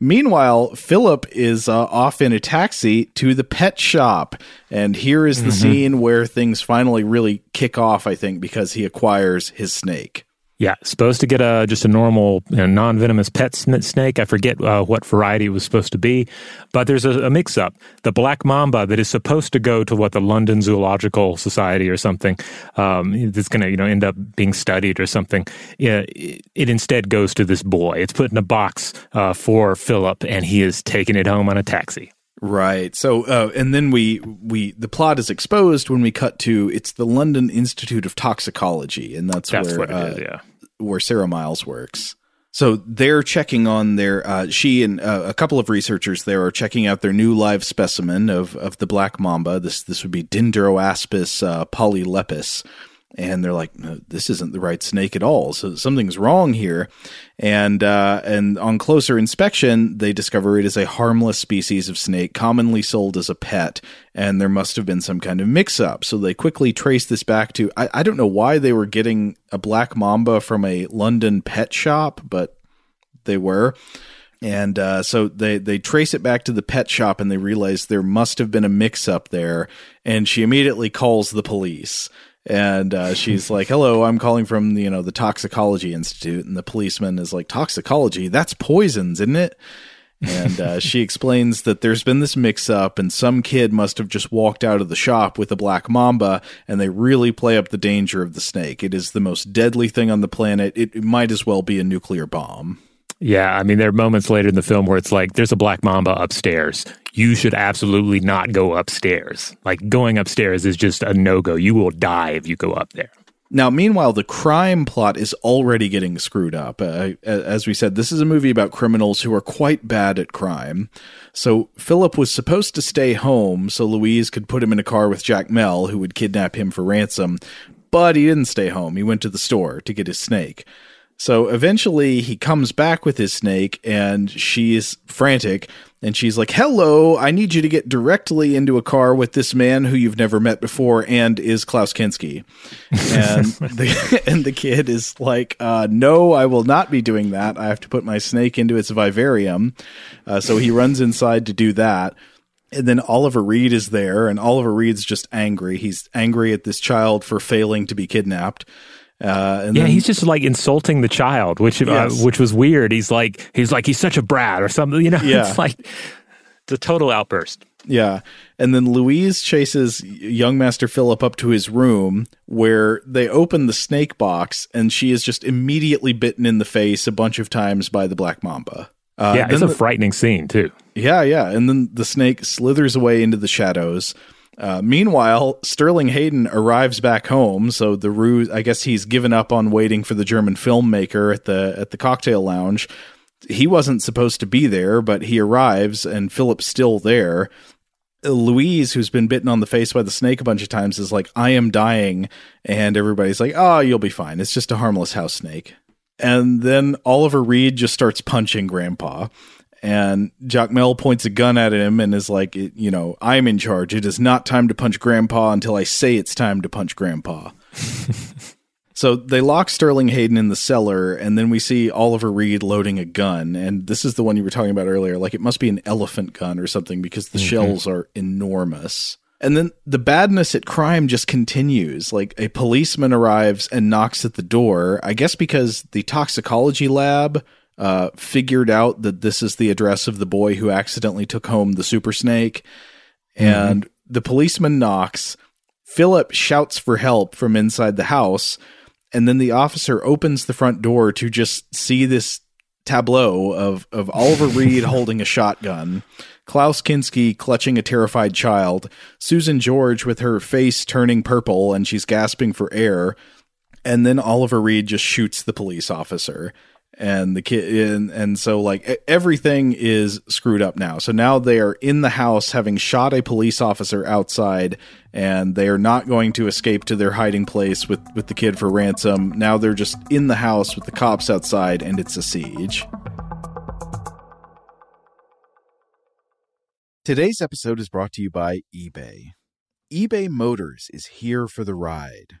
Meanwhile, Philip is uh, off in a taxi to the pet shop, and here is the Mhm. scene where things finally really kick off. I think because he acquires his snake. Yeah, supposed to get a just a normal you know, non-venomous pet snake. I forget uh, what variety it was supposed to be, but there's a, a, mix-up. The black mamba that is supposed to go to what the London Zoological Society or something um, that's going to you know end up being studied or something. It, it, instead goes to this boy. It's put in a box uh, for Philip, and he is taking it home on a taxi. Right. So, uh, and then we we the plot is exposed when we cut to it's the London Institute of Toxicology, and that's, that's where uh, is, yeah. where Sarah Miles works. So they're checking on their uh, she and uh, a couple of researchers there are checking out their new live specimen of of the black mamba. This this would be Dendroaspis uh, polylepis, and they're like, no, "This isn't the right snake at all. So something's wrong here." And uh, and on closer inspection, they discover it is a harmless species of snake, commonly sold as a pet, and there must have been some kind of mix-up. So they quickly trace this back to I, I don't know why they were getting a black mamba from a London pet shop, but they were. And uh, so they they trace it back to the pet shop, and they realize there must have been a mix-up there. And she immediately calls the police and uh, she's like, "Hello, I'm calling from you know the Toxicology Institute," and the policeman is like, "Toxicology? That's poisons, isn't it?" and uh, she explains that there's been this mix up, and some kid must have just walked out of the shop with a black mamba, and they really play up the danger of the snake. It is the most deadly thing on the planet. It, it might as well be a nuclear bomb. Yeah, I mean, there are moments later in the film where it's like, there's a black mamba upstairs. You should absolutely not go upstairs. Like, going upstairs is just a no go. You will die if you go up there. Now, meanwhile, the crime plot is already getting screwed up. Uh, as we said, this is a movie about criminals who are quite bad at crime. So, Philip was supposed to stay home so Louise could put him in a car with Jacmel, who would kidnap him for ransom. But he didn't stay home. He went to the store to get his snake. So eventually he comes back with his snake and she's frantic and she's like, Hello, I need you to get directly into a car with this man who you've never met before and is Klaus Kinski. And the and the kid is like, uh, no, I will not be doing that. I have to put my snake into its vivarium. Uh, so he runs inside to do that. And then Oliver Reed is there, and Oliver Reed's just angry. He's angry at this child for failing to be kidnapped. Uh, yeah, then, he's just like insulting the child, which uh, yes. uh, which was weird. He's like he's like he's such a brat or something. You know, yeah. it's like it's a total outburst. Yeah, and then Louise chases young Master Philip up to his room, where they open the snake box, and she is just immediately bitten in the face a bunch of times by the black mamba. Uh, yeah, it's a the, frightening scene too. Yeah, yeah, and then the snake slithers away into the shadows. Uh, meanwhile, Sterling Hayden arrives back home, so the ruse. I guess he's given up on waiting for the German filmmaker at the at the cocktail lounge. He wasn't supposed to be there, but he arrives, and Philip's still there. Louise, who's been bitten on the face by the snake a bunch of times, is like, "I am dying," and everybody's like, "Oh, you'll be fine. It's just a harmless house snake." And then Oliver Reed just starts punching Grandpa and Jacmel points a gun at him and is like, you know, I'm in charge. It is not time to punch Grandpa until I say it's time to punch Grandpa. so they lock Sterling Hayden in the cellar, and then we see Oliver Reed loading a gun. And this is the one you were talking about earlier. Like it must be an elephant gun or something because the mm-hmm. shells are enormous. And then the badness at crime just continues. Like a policeman arrives and knocks at the door, I guess because the toxicology lab uh, figured out that this is the address of the boy who accidentally took home the super snake. Mm-hmm. And the policeman knocks. Philip shouts for help from inside the house. And then the officer opens the front door to just see this tableau of, of Oliver Reed holding a shotgun, Klaus Kinski clutching a terrified child, Susan George with her face turning purple and she's gasping for air, and then Oliver Reed just shoots the police officer and the kid and, and so like everything is screwed up now. So now they are in the house having shot a police officer outside and they are not going to escape to their hiding place with with the kid for ransom. Now they're just in the house with the cops outside and it's a siege. Today's episode is brought to you by ebay. ebay motors is here for the ride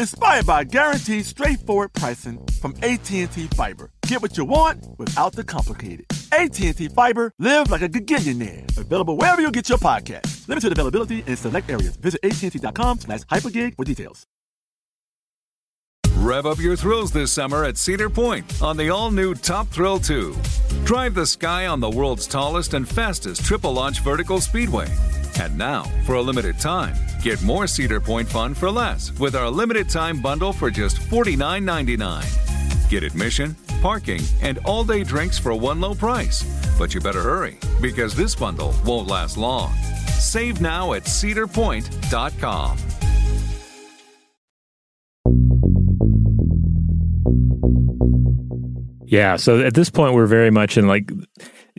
inspired by guaranteed straightforward pricing from AT&T Fiber. Get what you want without the complicated. AT&T Fiber, live like a gigillionaire. Available wherever you get your podcast. Limited availability in select areas. Visit AT&T.com slash hypergig for details. Rev up your thrills this summer at Cedar Point on the all new Top Thrill 2. Drive the sky on the world's tallest and fastest triple launch vertical speedway. And now, for a limited time, get more Cedar Point fun for less with our limited time bundle for just $49.99. Get admission, parking, and all day drinks for one low price. But you better hurry because this bundle won't last long. Save now at cedarpoint.com. Yeah. So at this point, we're very much in like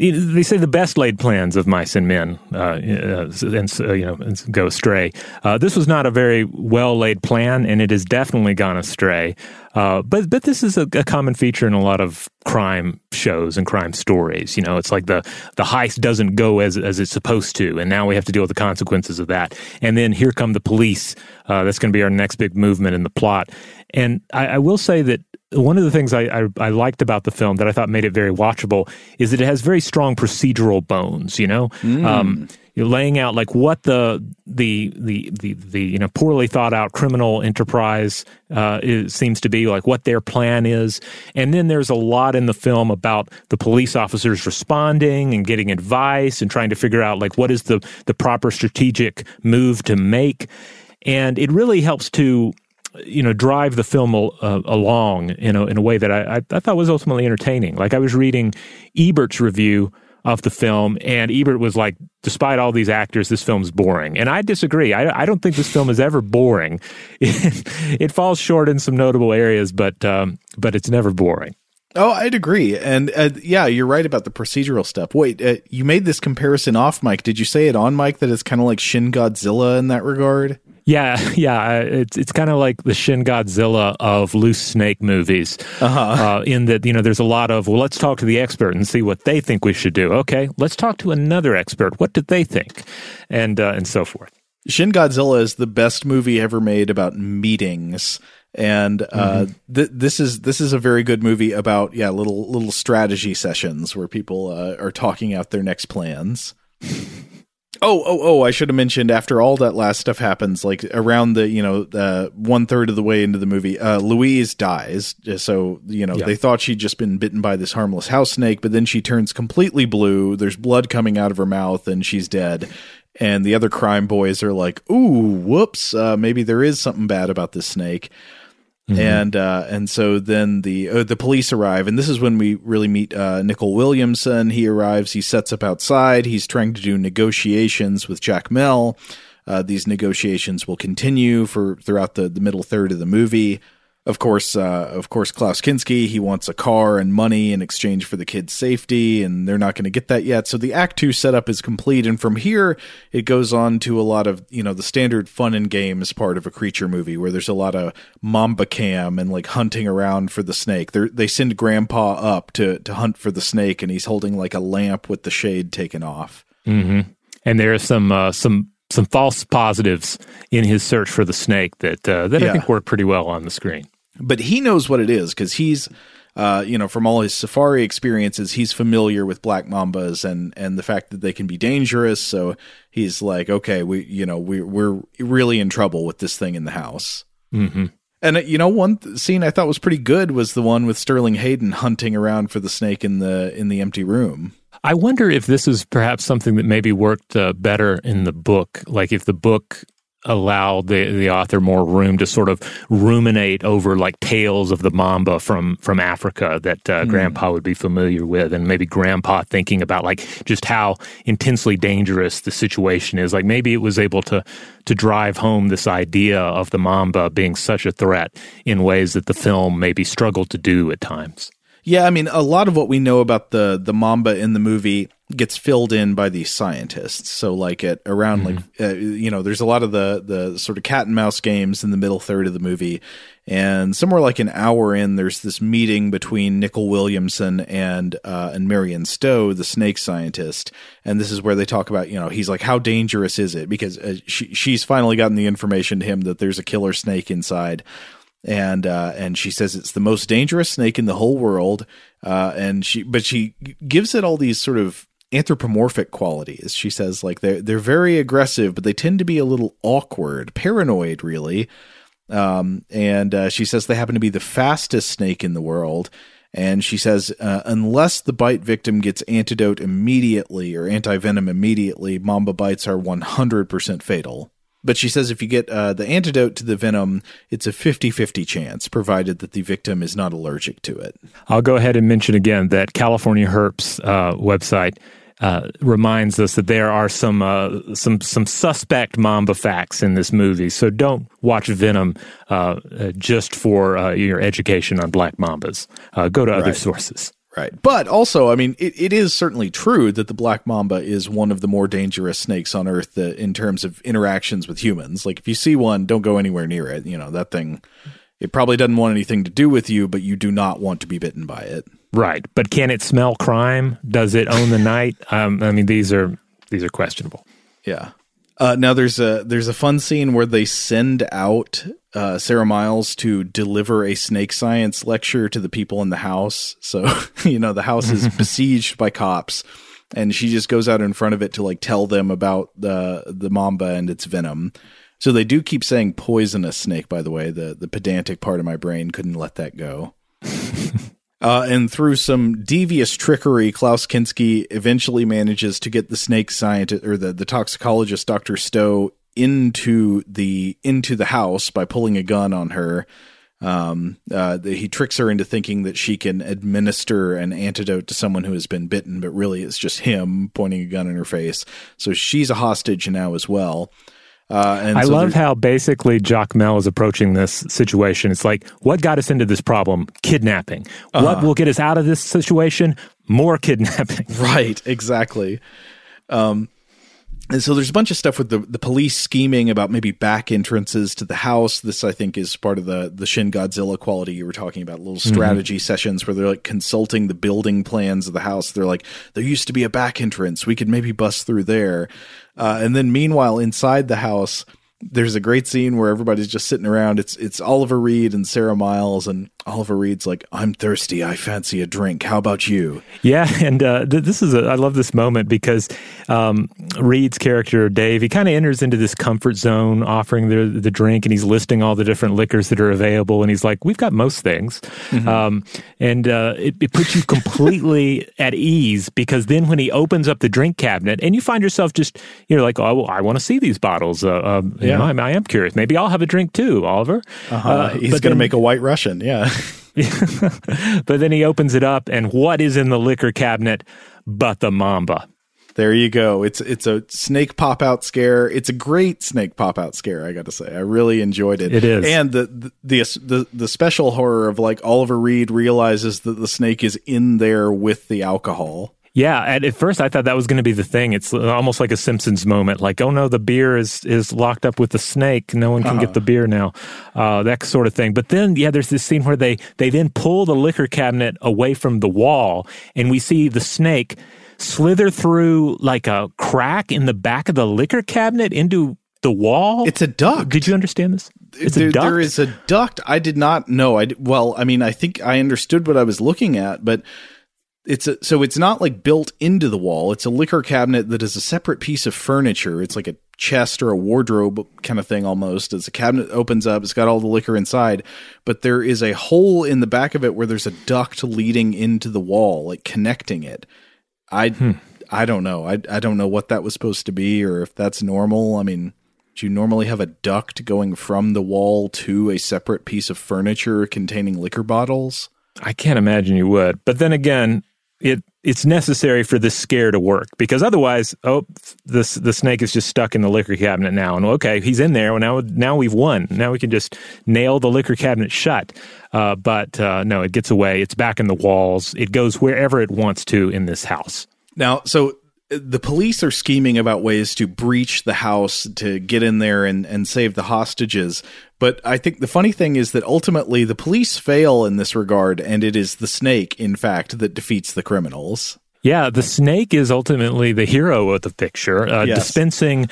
they say the best laid plans of mice and men uh, uh, and uh, you know go astray. Uh, this was not a very well laid plan, and it has definitely gone astray. Uh, but but this is a, a, common feature in a lot of crime shows and crime stories. You know, it's like the the heist doesn't go as as it's supposed to, and now we have to deal with the consequences of that. And then here come the police. Uh, that's going to be our next big movement in the plot. And I, I will say that one of the things I, I, I, liked about the film that I thought made it very watchable is that it has very strong procedural bones. You know, mm. um, you're laying out like what the the the the, the you know poorly thought out criminal enterprise uh, is, seems to be, like what their plan is, and then there's a lot in the film about the police officers responding and getting advice and trying to figure out like what is the the proper strategic move to make, and it really helps to you know drive the film uh, along in a in a way that I, I, thought was ultimately entertaining. Like I was reading Ebert's review of the film, and Ebert was like, despite all these actors, this film's boring. And I disagree. I, I don't think this film is ever boring. It, it falls short in some notable areas, but um, but it's never boring. Oh, I'd agree. And uh, yeah, you're right about the procedural stuff. Wait, uh, you made this comparison off mic. Did you say it on mic that it's kind of like Shin Godzilla in that regard? Yeah, yeah, it's it's kind of like the Shin Godzilla of loose snake movies. Uh-huh. Uh, in that you know, there's a lot of well, let's talk to the expert and see what they think we should do. Okay, let's talk to another expert. What did they think, and uh, and so forth. Shin Godzilla is the best movie ever made about meetings, and uh, mm-hmm. th- this is this is a very good movie about yeah little little strategy sessions where people uh, are talking out their next plans. Oh, oh, oh! I should have mentioned after all that last stuff happens, like around the you know uh, one third of the way into the movie, uh, Louise dies. So you know Yeah. they thought she'd just been bitten by this harmless house snake, but then she turns completely blue. There's blood coming out of her mouth, and she's dead. And the other crime boys are like, "Ooh, whoops! Uh, maybe there is something bad about this snake." And uh, and so then the uh, the police arrive, and this is when we really meet uh, Williamson. He arrives, he sets up outside. He's trying to do negotiations with Jacmel. Uh, these negotiations will continue for throughout the, the middle third of the movie. Of course, uh, of course, Klaus Kinski he wants a car and money in exchange for the kid's safety, and they're not going to get that yet. So the Act Two setup is complete, and from here it goes on to a lot of you know the standard fun and games part of a creature movie, where there's a lot of mamba cam and like hunting around for the snake. They they send Grandpa up to to hunt for the snake, and he's holding like a lamp with the shade taken off. hmm And there are some uh, some some false positives in his search for the snake that uh, that I think work pretty well on the screen. But he knows what it is because he's uh, you know from all his safari experiences he's familiar with black mambas and and the fact that they can be dangerous. So he's like okay we you know we we're really in trouble with this thing in the house. Hmm and uh, you know one th- scene i thought was pretty good was the one with sterling hayden hunting around for the snake in the in the empty room. I wonder if this is perhaps something that maybe worked uh, better in the book. Like if the book allowed the the author more room to sort of ruminate over like tales of the mamba from from Africa that uh, grandpa would be familiar with and maybe grandpa thinking about like just how intensely dangerous the situation is. Like maybe it was able to to drive home this idea of the mamba being such a threat in ways that the film maybe struggled to do at times. Yeah, I mean, a lot of what we know about the the mamba in the movie gets filled in by these scientists. So, like at around like uh, you know, there's a lot of the the sort of cat and mouse games in the middle third of the movie, and somewhere like an hour in, there's this meeting between Nicol Williamson and uh, and Marion Stowe, the snake scientist, and this is where they talk about you know he's like how dangerous is it? Because uh, she she's finally gotten the information to him that there's a killer snake inside. And uh, and she says it's the most dangerous snake in the whole world. Uh, and she, but she gives it all these sort of anthropomorphic qualities. She says like they're they're very aggressive, but they tend to be a little awkward, paranoid, really. Um, and uh, she says they happen to be the fastest snake in the world. And she says, uh, unless the bite victim gets antidote immediately or anti venom immediately, mamba bites are 100% fatal. But she says if you get uh, the antidote to the venom, it's a 50 50 chance, provided that the victim is not allergic to it. I'll go ahead and mention again that California Herp's uh, website uh, reminds us that there are some uh, some some suspect Mamba facts in this movie. So don't watch Venom uh, uh, just for uh, your education on black mambas. Uh, go to other Right. sources. Right. But also, I mean, it, it is certainly true that the black mamba is one of the more dangerous snakes on Earth in terms of interactions with humans. Like, if you see one, don't go anywhere near it. You know, that thing, it probably doesn't want anything to do with you, but you do not want to be bitten by it. Right, but can it smell crime? Does it own the night? Um, I mean, these are these are questionable. Yeah. Uh, now there's a there's a fun scene where they send out uh, Sarah Miles to deliver a snake science lecture to the people in the house. So you know the house is besieged by cops, and she just goes out in front of it to like tell them about the the mamba and its venom. So they do keep saying poisonous snake. By the way, the the pedantic part of my brain couldn't let that go. Uh, and through some devious trickery, Klaus Kinski eventually manages to get the snake scientist or the, the toxicologist, Dr. Stowe, into the into the house by pulling a gun on her. Um, uh, the, he tricks her into thinking that she can administer an antidote to someone who has been bitten, but really it's just him pointing a gun in her face. So she's a hostage now as well. Uh, and I so love how basically Jacmel is approaching this situation. It's like, what got us into this problem? Kidnapping. What Uh-huh. will get us out of this situation? More kidnapping. Right, exactly. Um, and so there's a bunch of stuff with the, the police scheming about maybe back entrances to the house. This, I think, is part of the the Shin Godzilla quality you were talking about. Little strategy sessions where they're like consulting the building plans of the house. They're like, there used to be a back entrance. We could maybe bust through there. Uh, and then meanwhile, inside the house, there's a great scene where everybody's just sitting around. It's it's Oliver Reed and Sarah Miles, and Oliver Reed's like, "I'm thirsty. I fancy a drink. How about you?" Yeah, and uh, th- this is a, I love this moment because um, Reed's character Dave he kind of enters into this comfort zone, offering the the drink, and he's listing all the different liquors that are available, and he's like, "We've got most things," mm-hmm. um, and uh, it, it puts you completely at ease because then when he opens up the drink cabinet, and you find yourself just you're like, "Oh, I want to see these bottles." Uh, um, yeah, know, I, I, am curious. Maybe I'll have a drink too, Oliver. Uh-huh. Uh, he's going to make a White Russian. Yeah. but then he opens it up, and what is in the liquor cabinet but the Mamba? There you go. It's it's a snake pop out scare. It's a great snake pop out scare. I got to say, I really enjoyed it. It is, and the, the the the the special horror of like Oliver Reed realizes that the snake is in there with the alcohol. Yeah, at, at first I thought that was going to be the thing. It's almost like a Simpsons moment, like, oh no, the beer is is locked up with the snake. No one can uh-huh. get the beer now, uh, that sort of thing. But then, yeah, there's this scene where they they then pull the liquor cabinet away from the wall, and we see the snake slither through like a crack in the back of the liquor cabinet into the wall. It's a duct. Did you understand this? It's there, a duct. There is a duct. I did not know. I well, I mean, I think I understood what I was looking at, but it's a, so it's not like built into the wall. It's a liquor cabinet that is a separate piece of furniture. It's like a chest or a wardrobe kind of thing almost. As the cabinet opens up, it's got all the liquor inside, but there is a hole in the back of it where there's a duct leading into the wall, like connecting it. I hmm. I don't know. I I don't know what that was supposed to be or if that's normal. I mean, do you normally have a duct going from the wall to a separate piece of furniture containing liquor bottles? I can't imagine you would. But then again, it it's necessary for this scare to work because otherwise, oh, this the snake is just stuck in the liquor cabinet now, and okay, he's in there. Well, now now we've won. Now we can just nail the liquor cabinet shut. Uh, but uh, no, it gets away. It's back in the walls. It goes wherever it wants to in this house. Now, so the police are scheming about ways to breach the house to get in there and, and save the hostages. But I think the funny thing is that ultimately the police fail in this regard, and it is the snake, in fact, that defeats the criminals. Yeah, the snake is ultimately the hero of the picture, uh, yes. dispensing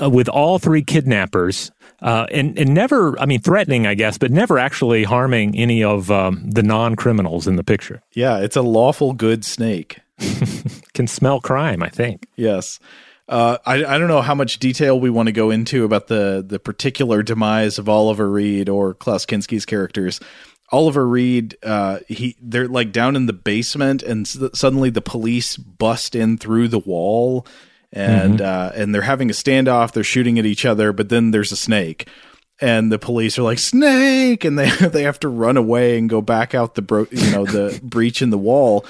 uh, with all three kidnappers. Uh, and, and never, I mean, threatening, I guess, but never actually harming any of um, the non criminals in the picture. Yeah, it's a lawful good snake. Can smell crime, I think. Yes. Uh, I, I don't know how much detail we want to go into about the the particular demise of Oliver Reed or Klaus Kinski's characters. Oliver Reed, uh, he they're like down in the basement, and s- suddenly the police bust in through the wall, and mm-hmm. uh, and they're having a standoff. They're shooting at each other, but then there's a snake, and the police are like snake, and they they have to run away and go back out the bro- you know the breach in the wall.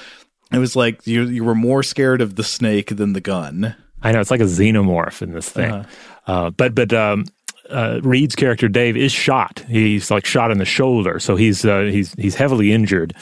It was like you you were more scared of the snake than the gun. I know it's like a xenomorph in this thing, uh-huh. uh, but but um, uh, Reed's character Dave is shot. He's like shot in the shoulder, so he's uh, he's he's heavily injured.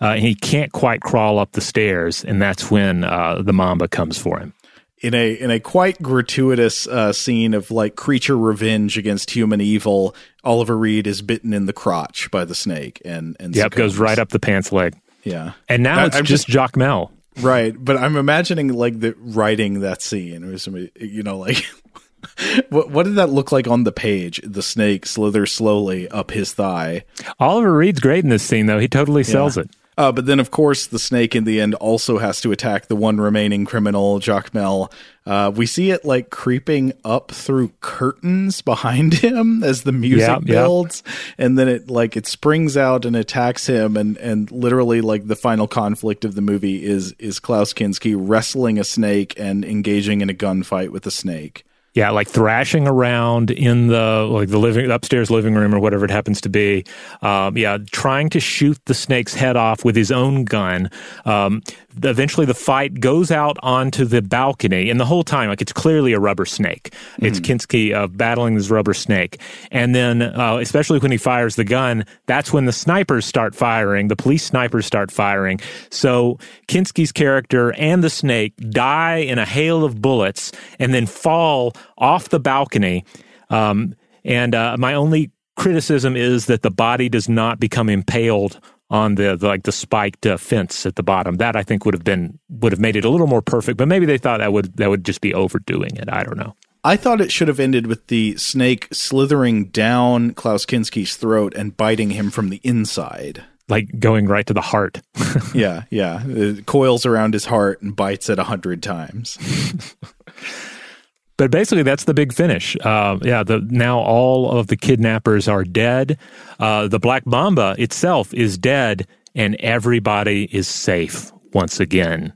Uh, and he can't quite crawl up the stairs, and that's when uh, the Mamba comes for him. In a in a quite gratuitous uh, scene of like creature revenge against human evil, Oliver Reed is bitten in the crotch by the snake, and and yep, goes right up the pants leg. Yeah. And now I, it's I'm just, just Jacmel. Right. But I'm imagining like the writing that scene. It was you know, like what what did that look like on the page? The snake slithers slowly up his thigh. Oliver Reed's great in this scene though. He totally sells yeah. it. Uh, but then, of course, the snake in the end also has to attack the one remaining criminal, Jacmel. Uh, we see it like creeping up through curtains behind him as the music yeah, builds, yeah. and then it like it springs out and attacks him, and and literally like the final conflict of the movie is is Klaus Kinski wrestling a snake and engaging in a gunfight with a snake. Yeah, like thrashing around in the like the living upstairs living room or whatever it happens to be. Um, yeah, trying to shoot the snake's head off with his own gun. Um, eventually the fight goes out onto the balcony and the whole time like it's clearly a rubber snake. It's mm. kinski uh, battling this rubber snake. And then uh, especially when he fires the gun that's when the snipers start firing the police snipers start firing. So kinski's character and the snake die in a hail of bullets and then fall off the balcony. Um, and uh, my only criticism is that the body does not become impaled on the, the like the spiked uh, fence at the bottom. That I think would have been would have made it a little more perfect. But maybe they thought that would that would just be overdoing it. I don't know. I thought it should have ended with the snake slithering down Klaus Kinski's throat and biting him from the inside. Like going right to the heart. yeah, yeah. It coils around his heart and bites it a hundred times. but basically, that's the big finish. Uh, yeah, the, now all of the kidnappers are dead. Uh, the Black Mamba itself is dead, and everybody is safe once again.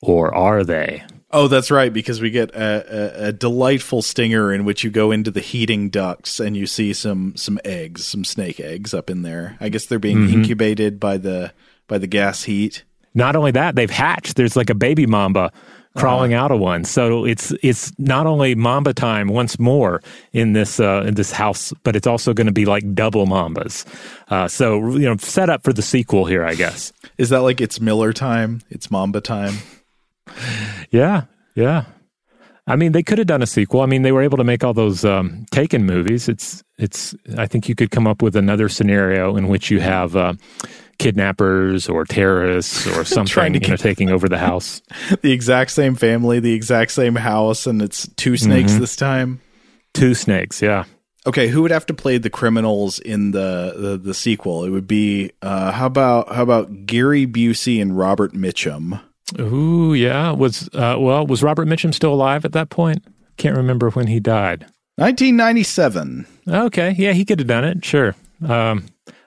Or are they? Oh, that's right, because we get a, a, a, delightful stinger in which you go into the heating ducts and you see some some eggs, some snake eggs up in there. I guess they're being mm-hmm. incubated by the by the gas heat. Not only that, they've hatched. There's like a baby mamba crawling uh-huh. out of one. So it's it's not only mamba time once more in this uh, in this house, but it's also going to be like double mambas. Uh, so you know, set up for the sequel here, I guess. Is that like it's Miller time? It's mamba time. Yeah, yeah. I mean, they could have done a sequel. I mean, they were able to make all those um, Taken movies. It's, it's. I think you could come up with another scenario in which you have uh, kidnappers or terrorists or something, you know, taking over the house. the exact same family, the exact same house, and it's two snakes mm-hmm. this time. Two snakes, yeah. Okay, who would have to play the criminals in the the, the sequel? It would be uh, how about how about Gary Busey and Robert Mitchum? Ooh, yeah. Was uh, well, was Robert Mitchum still alive at that point? Can't remember when he died. 1997. Okay, yeah, he could have done it. Sure. Um,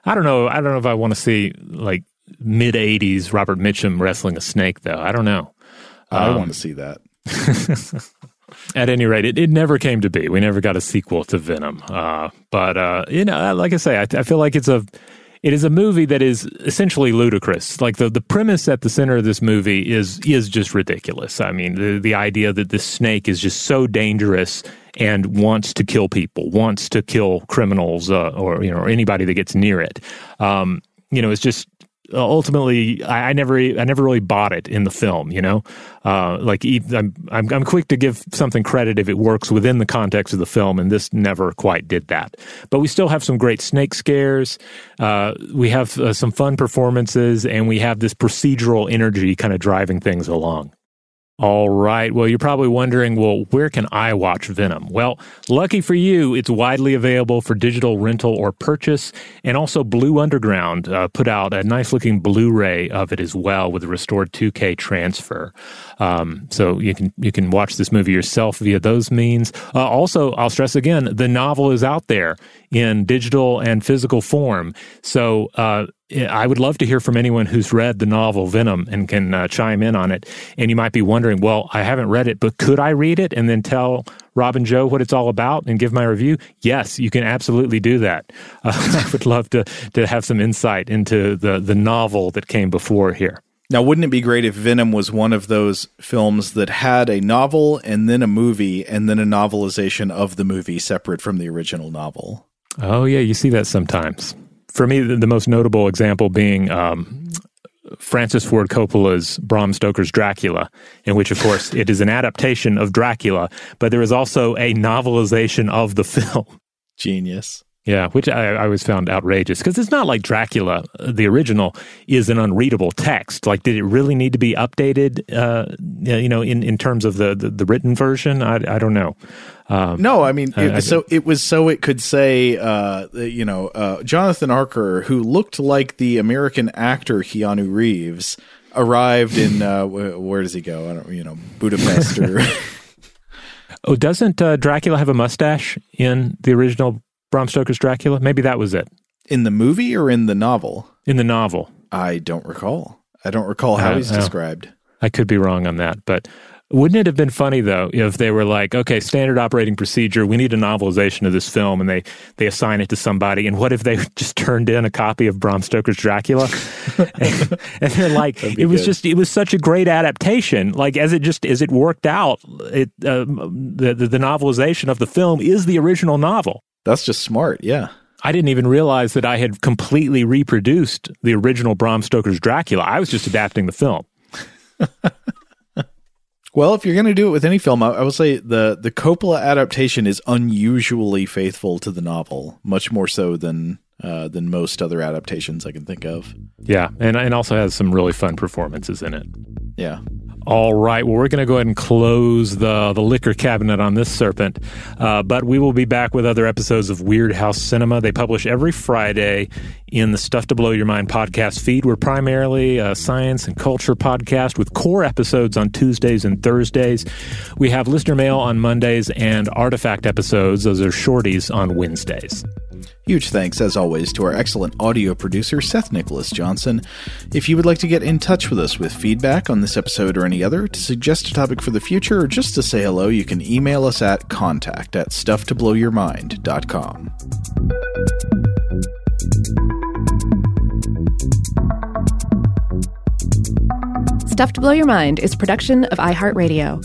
I don't know. I don't know if I want to see like mid 80s Robert Mitchum wrestling a snake, though. I don't know. I um, want to see that. at any rate, it, it never came to be. We never got a sequel to Venom. Uh, but uh, you know, like I say, I, I feel like it's a it is a movie that is essentially ludicrous. Like the, the premise at the center of this movie is is just ridiculous. I mean, the the idea that this snake is just so dangerous and wants to kill people, wants to kill criminals, uh, or you know, or anybody that gets near it. Um, you know, it's just uh, ultimately I, I, never I never really bought it in the film. You know, uh, like I'm, I'm I'm quick to give something credit if it works within the context of the film, and this never quite did that. But we still have some great snake scares. Uh, we have uh, some fun performances, and we have this procedural energy kind of driving things along. All right. Well, you're probably wondering, well, where can I watch Venom? Well, lucky for you, it's widely available for digital rental or purchase. And also, Blue Underground uh, put out a nice looking Blu ray of it as well with a restored 2K transfer. Um, so you can you can watch this movie yourself via those means. Uh, also, I'll stress again, the novel is out there in digital and physical form. So uh, I would love to hear from anyone who's read the novel Venom and can uh, chime in on it. And you might be wondering, well, I haven't read it, but could I read it and then tell Rob and Joe what it's all about and give my review? Yes, you can absolutely do that. Uh, I would love to to have some insight into the the novel that came before here. Now, wouldn't it be great if Venom was one of those films that had a novel and then a movie and then a novelization of the movie separate from the original novel? Oh, yeah, you see that sometimes for me, the, the most notable example being um, Francis Ford Coppola's Bram Stoker's Dracula, in which, of course, it is an adaptation of Dracula, but there is also a novelization of the film. Genius. Yeah, which I, I always found outrageous because it's not like Dracula, the original, is an unreadable text. Like, did it really need to be updated? Uh, you know, in, in terms of the, the, the written version, I, I don't know. Um, no, I mean, it, I, so it was so it could say, uh, you know, uh, Jonathan Archer, who looked like the American actor Keanu Reeves, arrived in uh, where does he go? I don't, you know, Budapest or. oh, doesn't uh, Dracula have a mustache in the original Bram Stoker's Dracula? Maybe that was it. In the movie or in the novel? In the novel. I don't recall. I don't recall how uh, he's described. I could be wrong on that, but wouldn't it have been funny though if they were like, okay, standard operating procedure, we need a novelization of this film, and they they assign it to somebody, and what if they just turned in a copy of Bram Stoker's Dracula, and, and, they're like, it was good. just it was such a great adaptation, like as it just as it worked out, it uh, the, the the novelization of the film is the original novel. That's just smart. Yeah. I didn't even realize that I had completely reproduced the original Bram Stoker's Dracula. I was just adapting the film. well, if you're going to do it with any film, I, I will say the the Coppola adaptation is unusually faithful to the novel, much more so than uh, than most other adaptations I can think of. Yeah, and and also has some really fun performances in it. Yeah. All right. Well, we're going to go ahead and close the the liquor cabinet on this serpent, uh, but we will be back with other episodes of Weirdhouse Cinema. They publish every Friday in the Stuff to Blow Your Mind podcast feed. We're primarily a science and culture podcast with core episodes on Tuesdays and Thursdays. We have listener mail on Mondays and artifact episodes; those are shorties on Wednesdays. Huge thanks, as always, to our excellent audio producer, Seth Nicholas Johnson. If you would like to get in touch with us with feedback on this episode or any other, to suggest a topic for the future, or just to say hello, you can email us at contact at stufftoblowyourmind.com. Stuff to Blow Your Mind is production of iHeartRadio.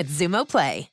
with Xumo Play.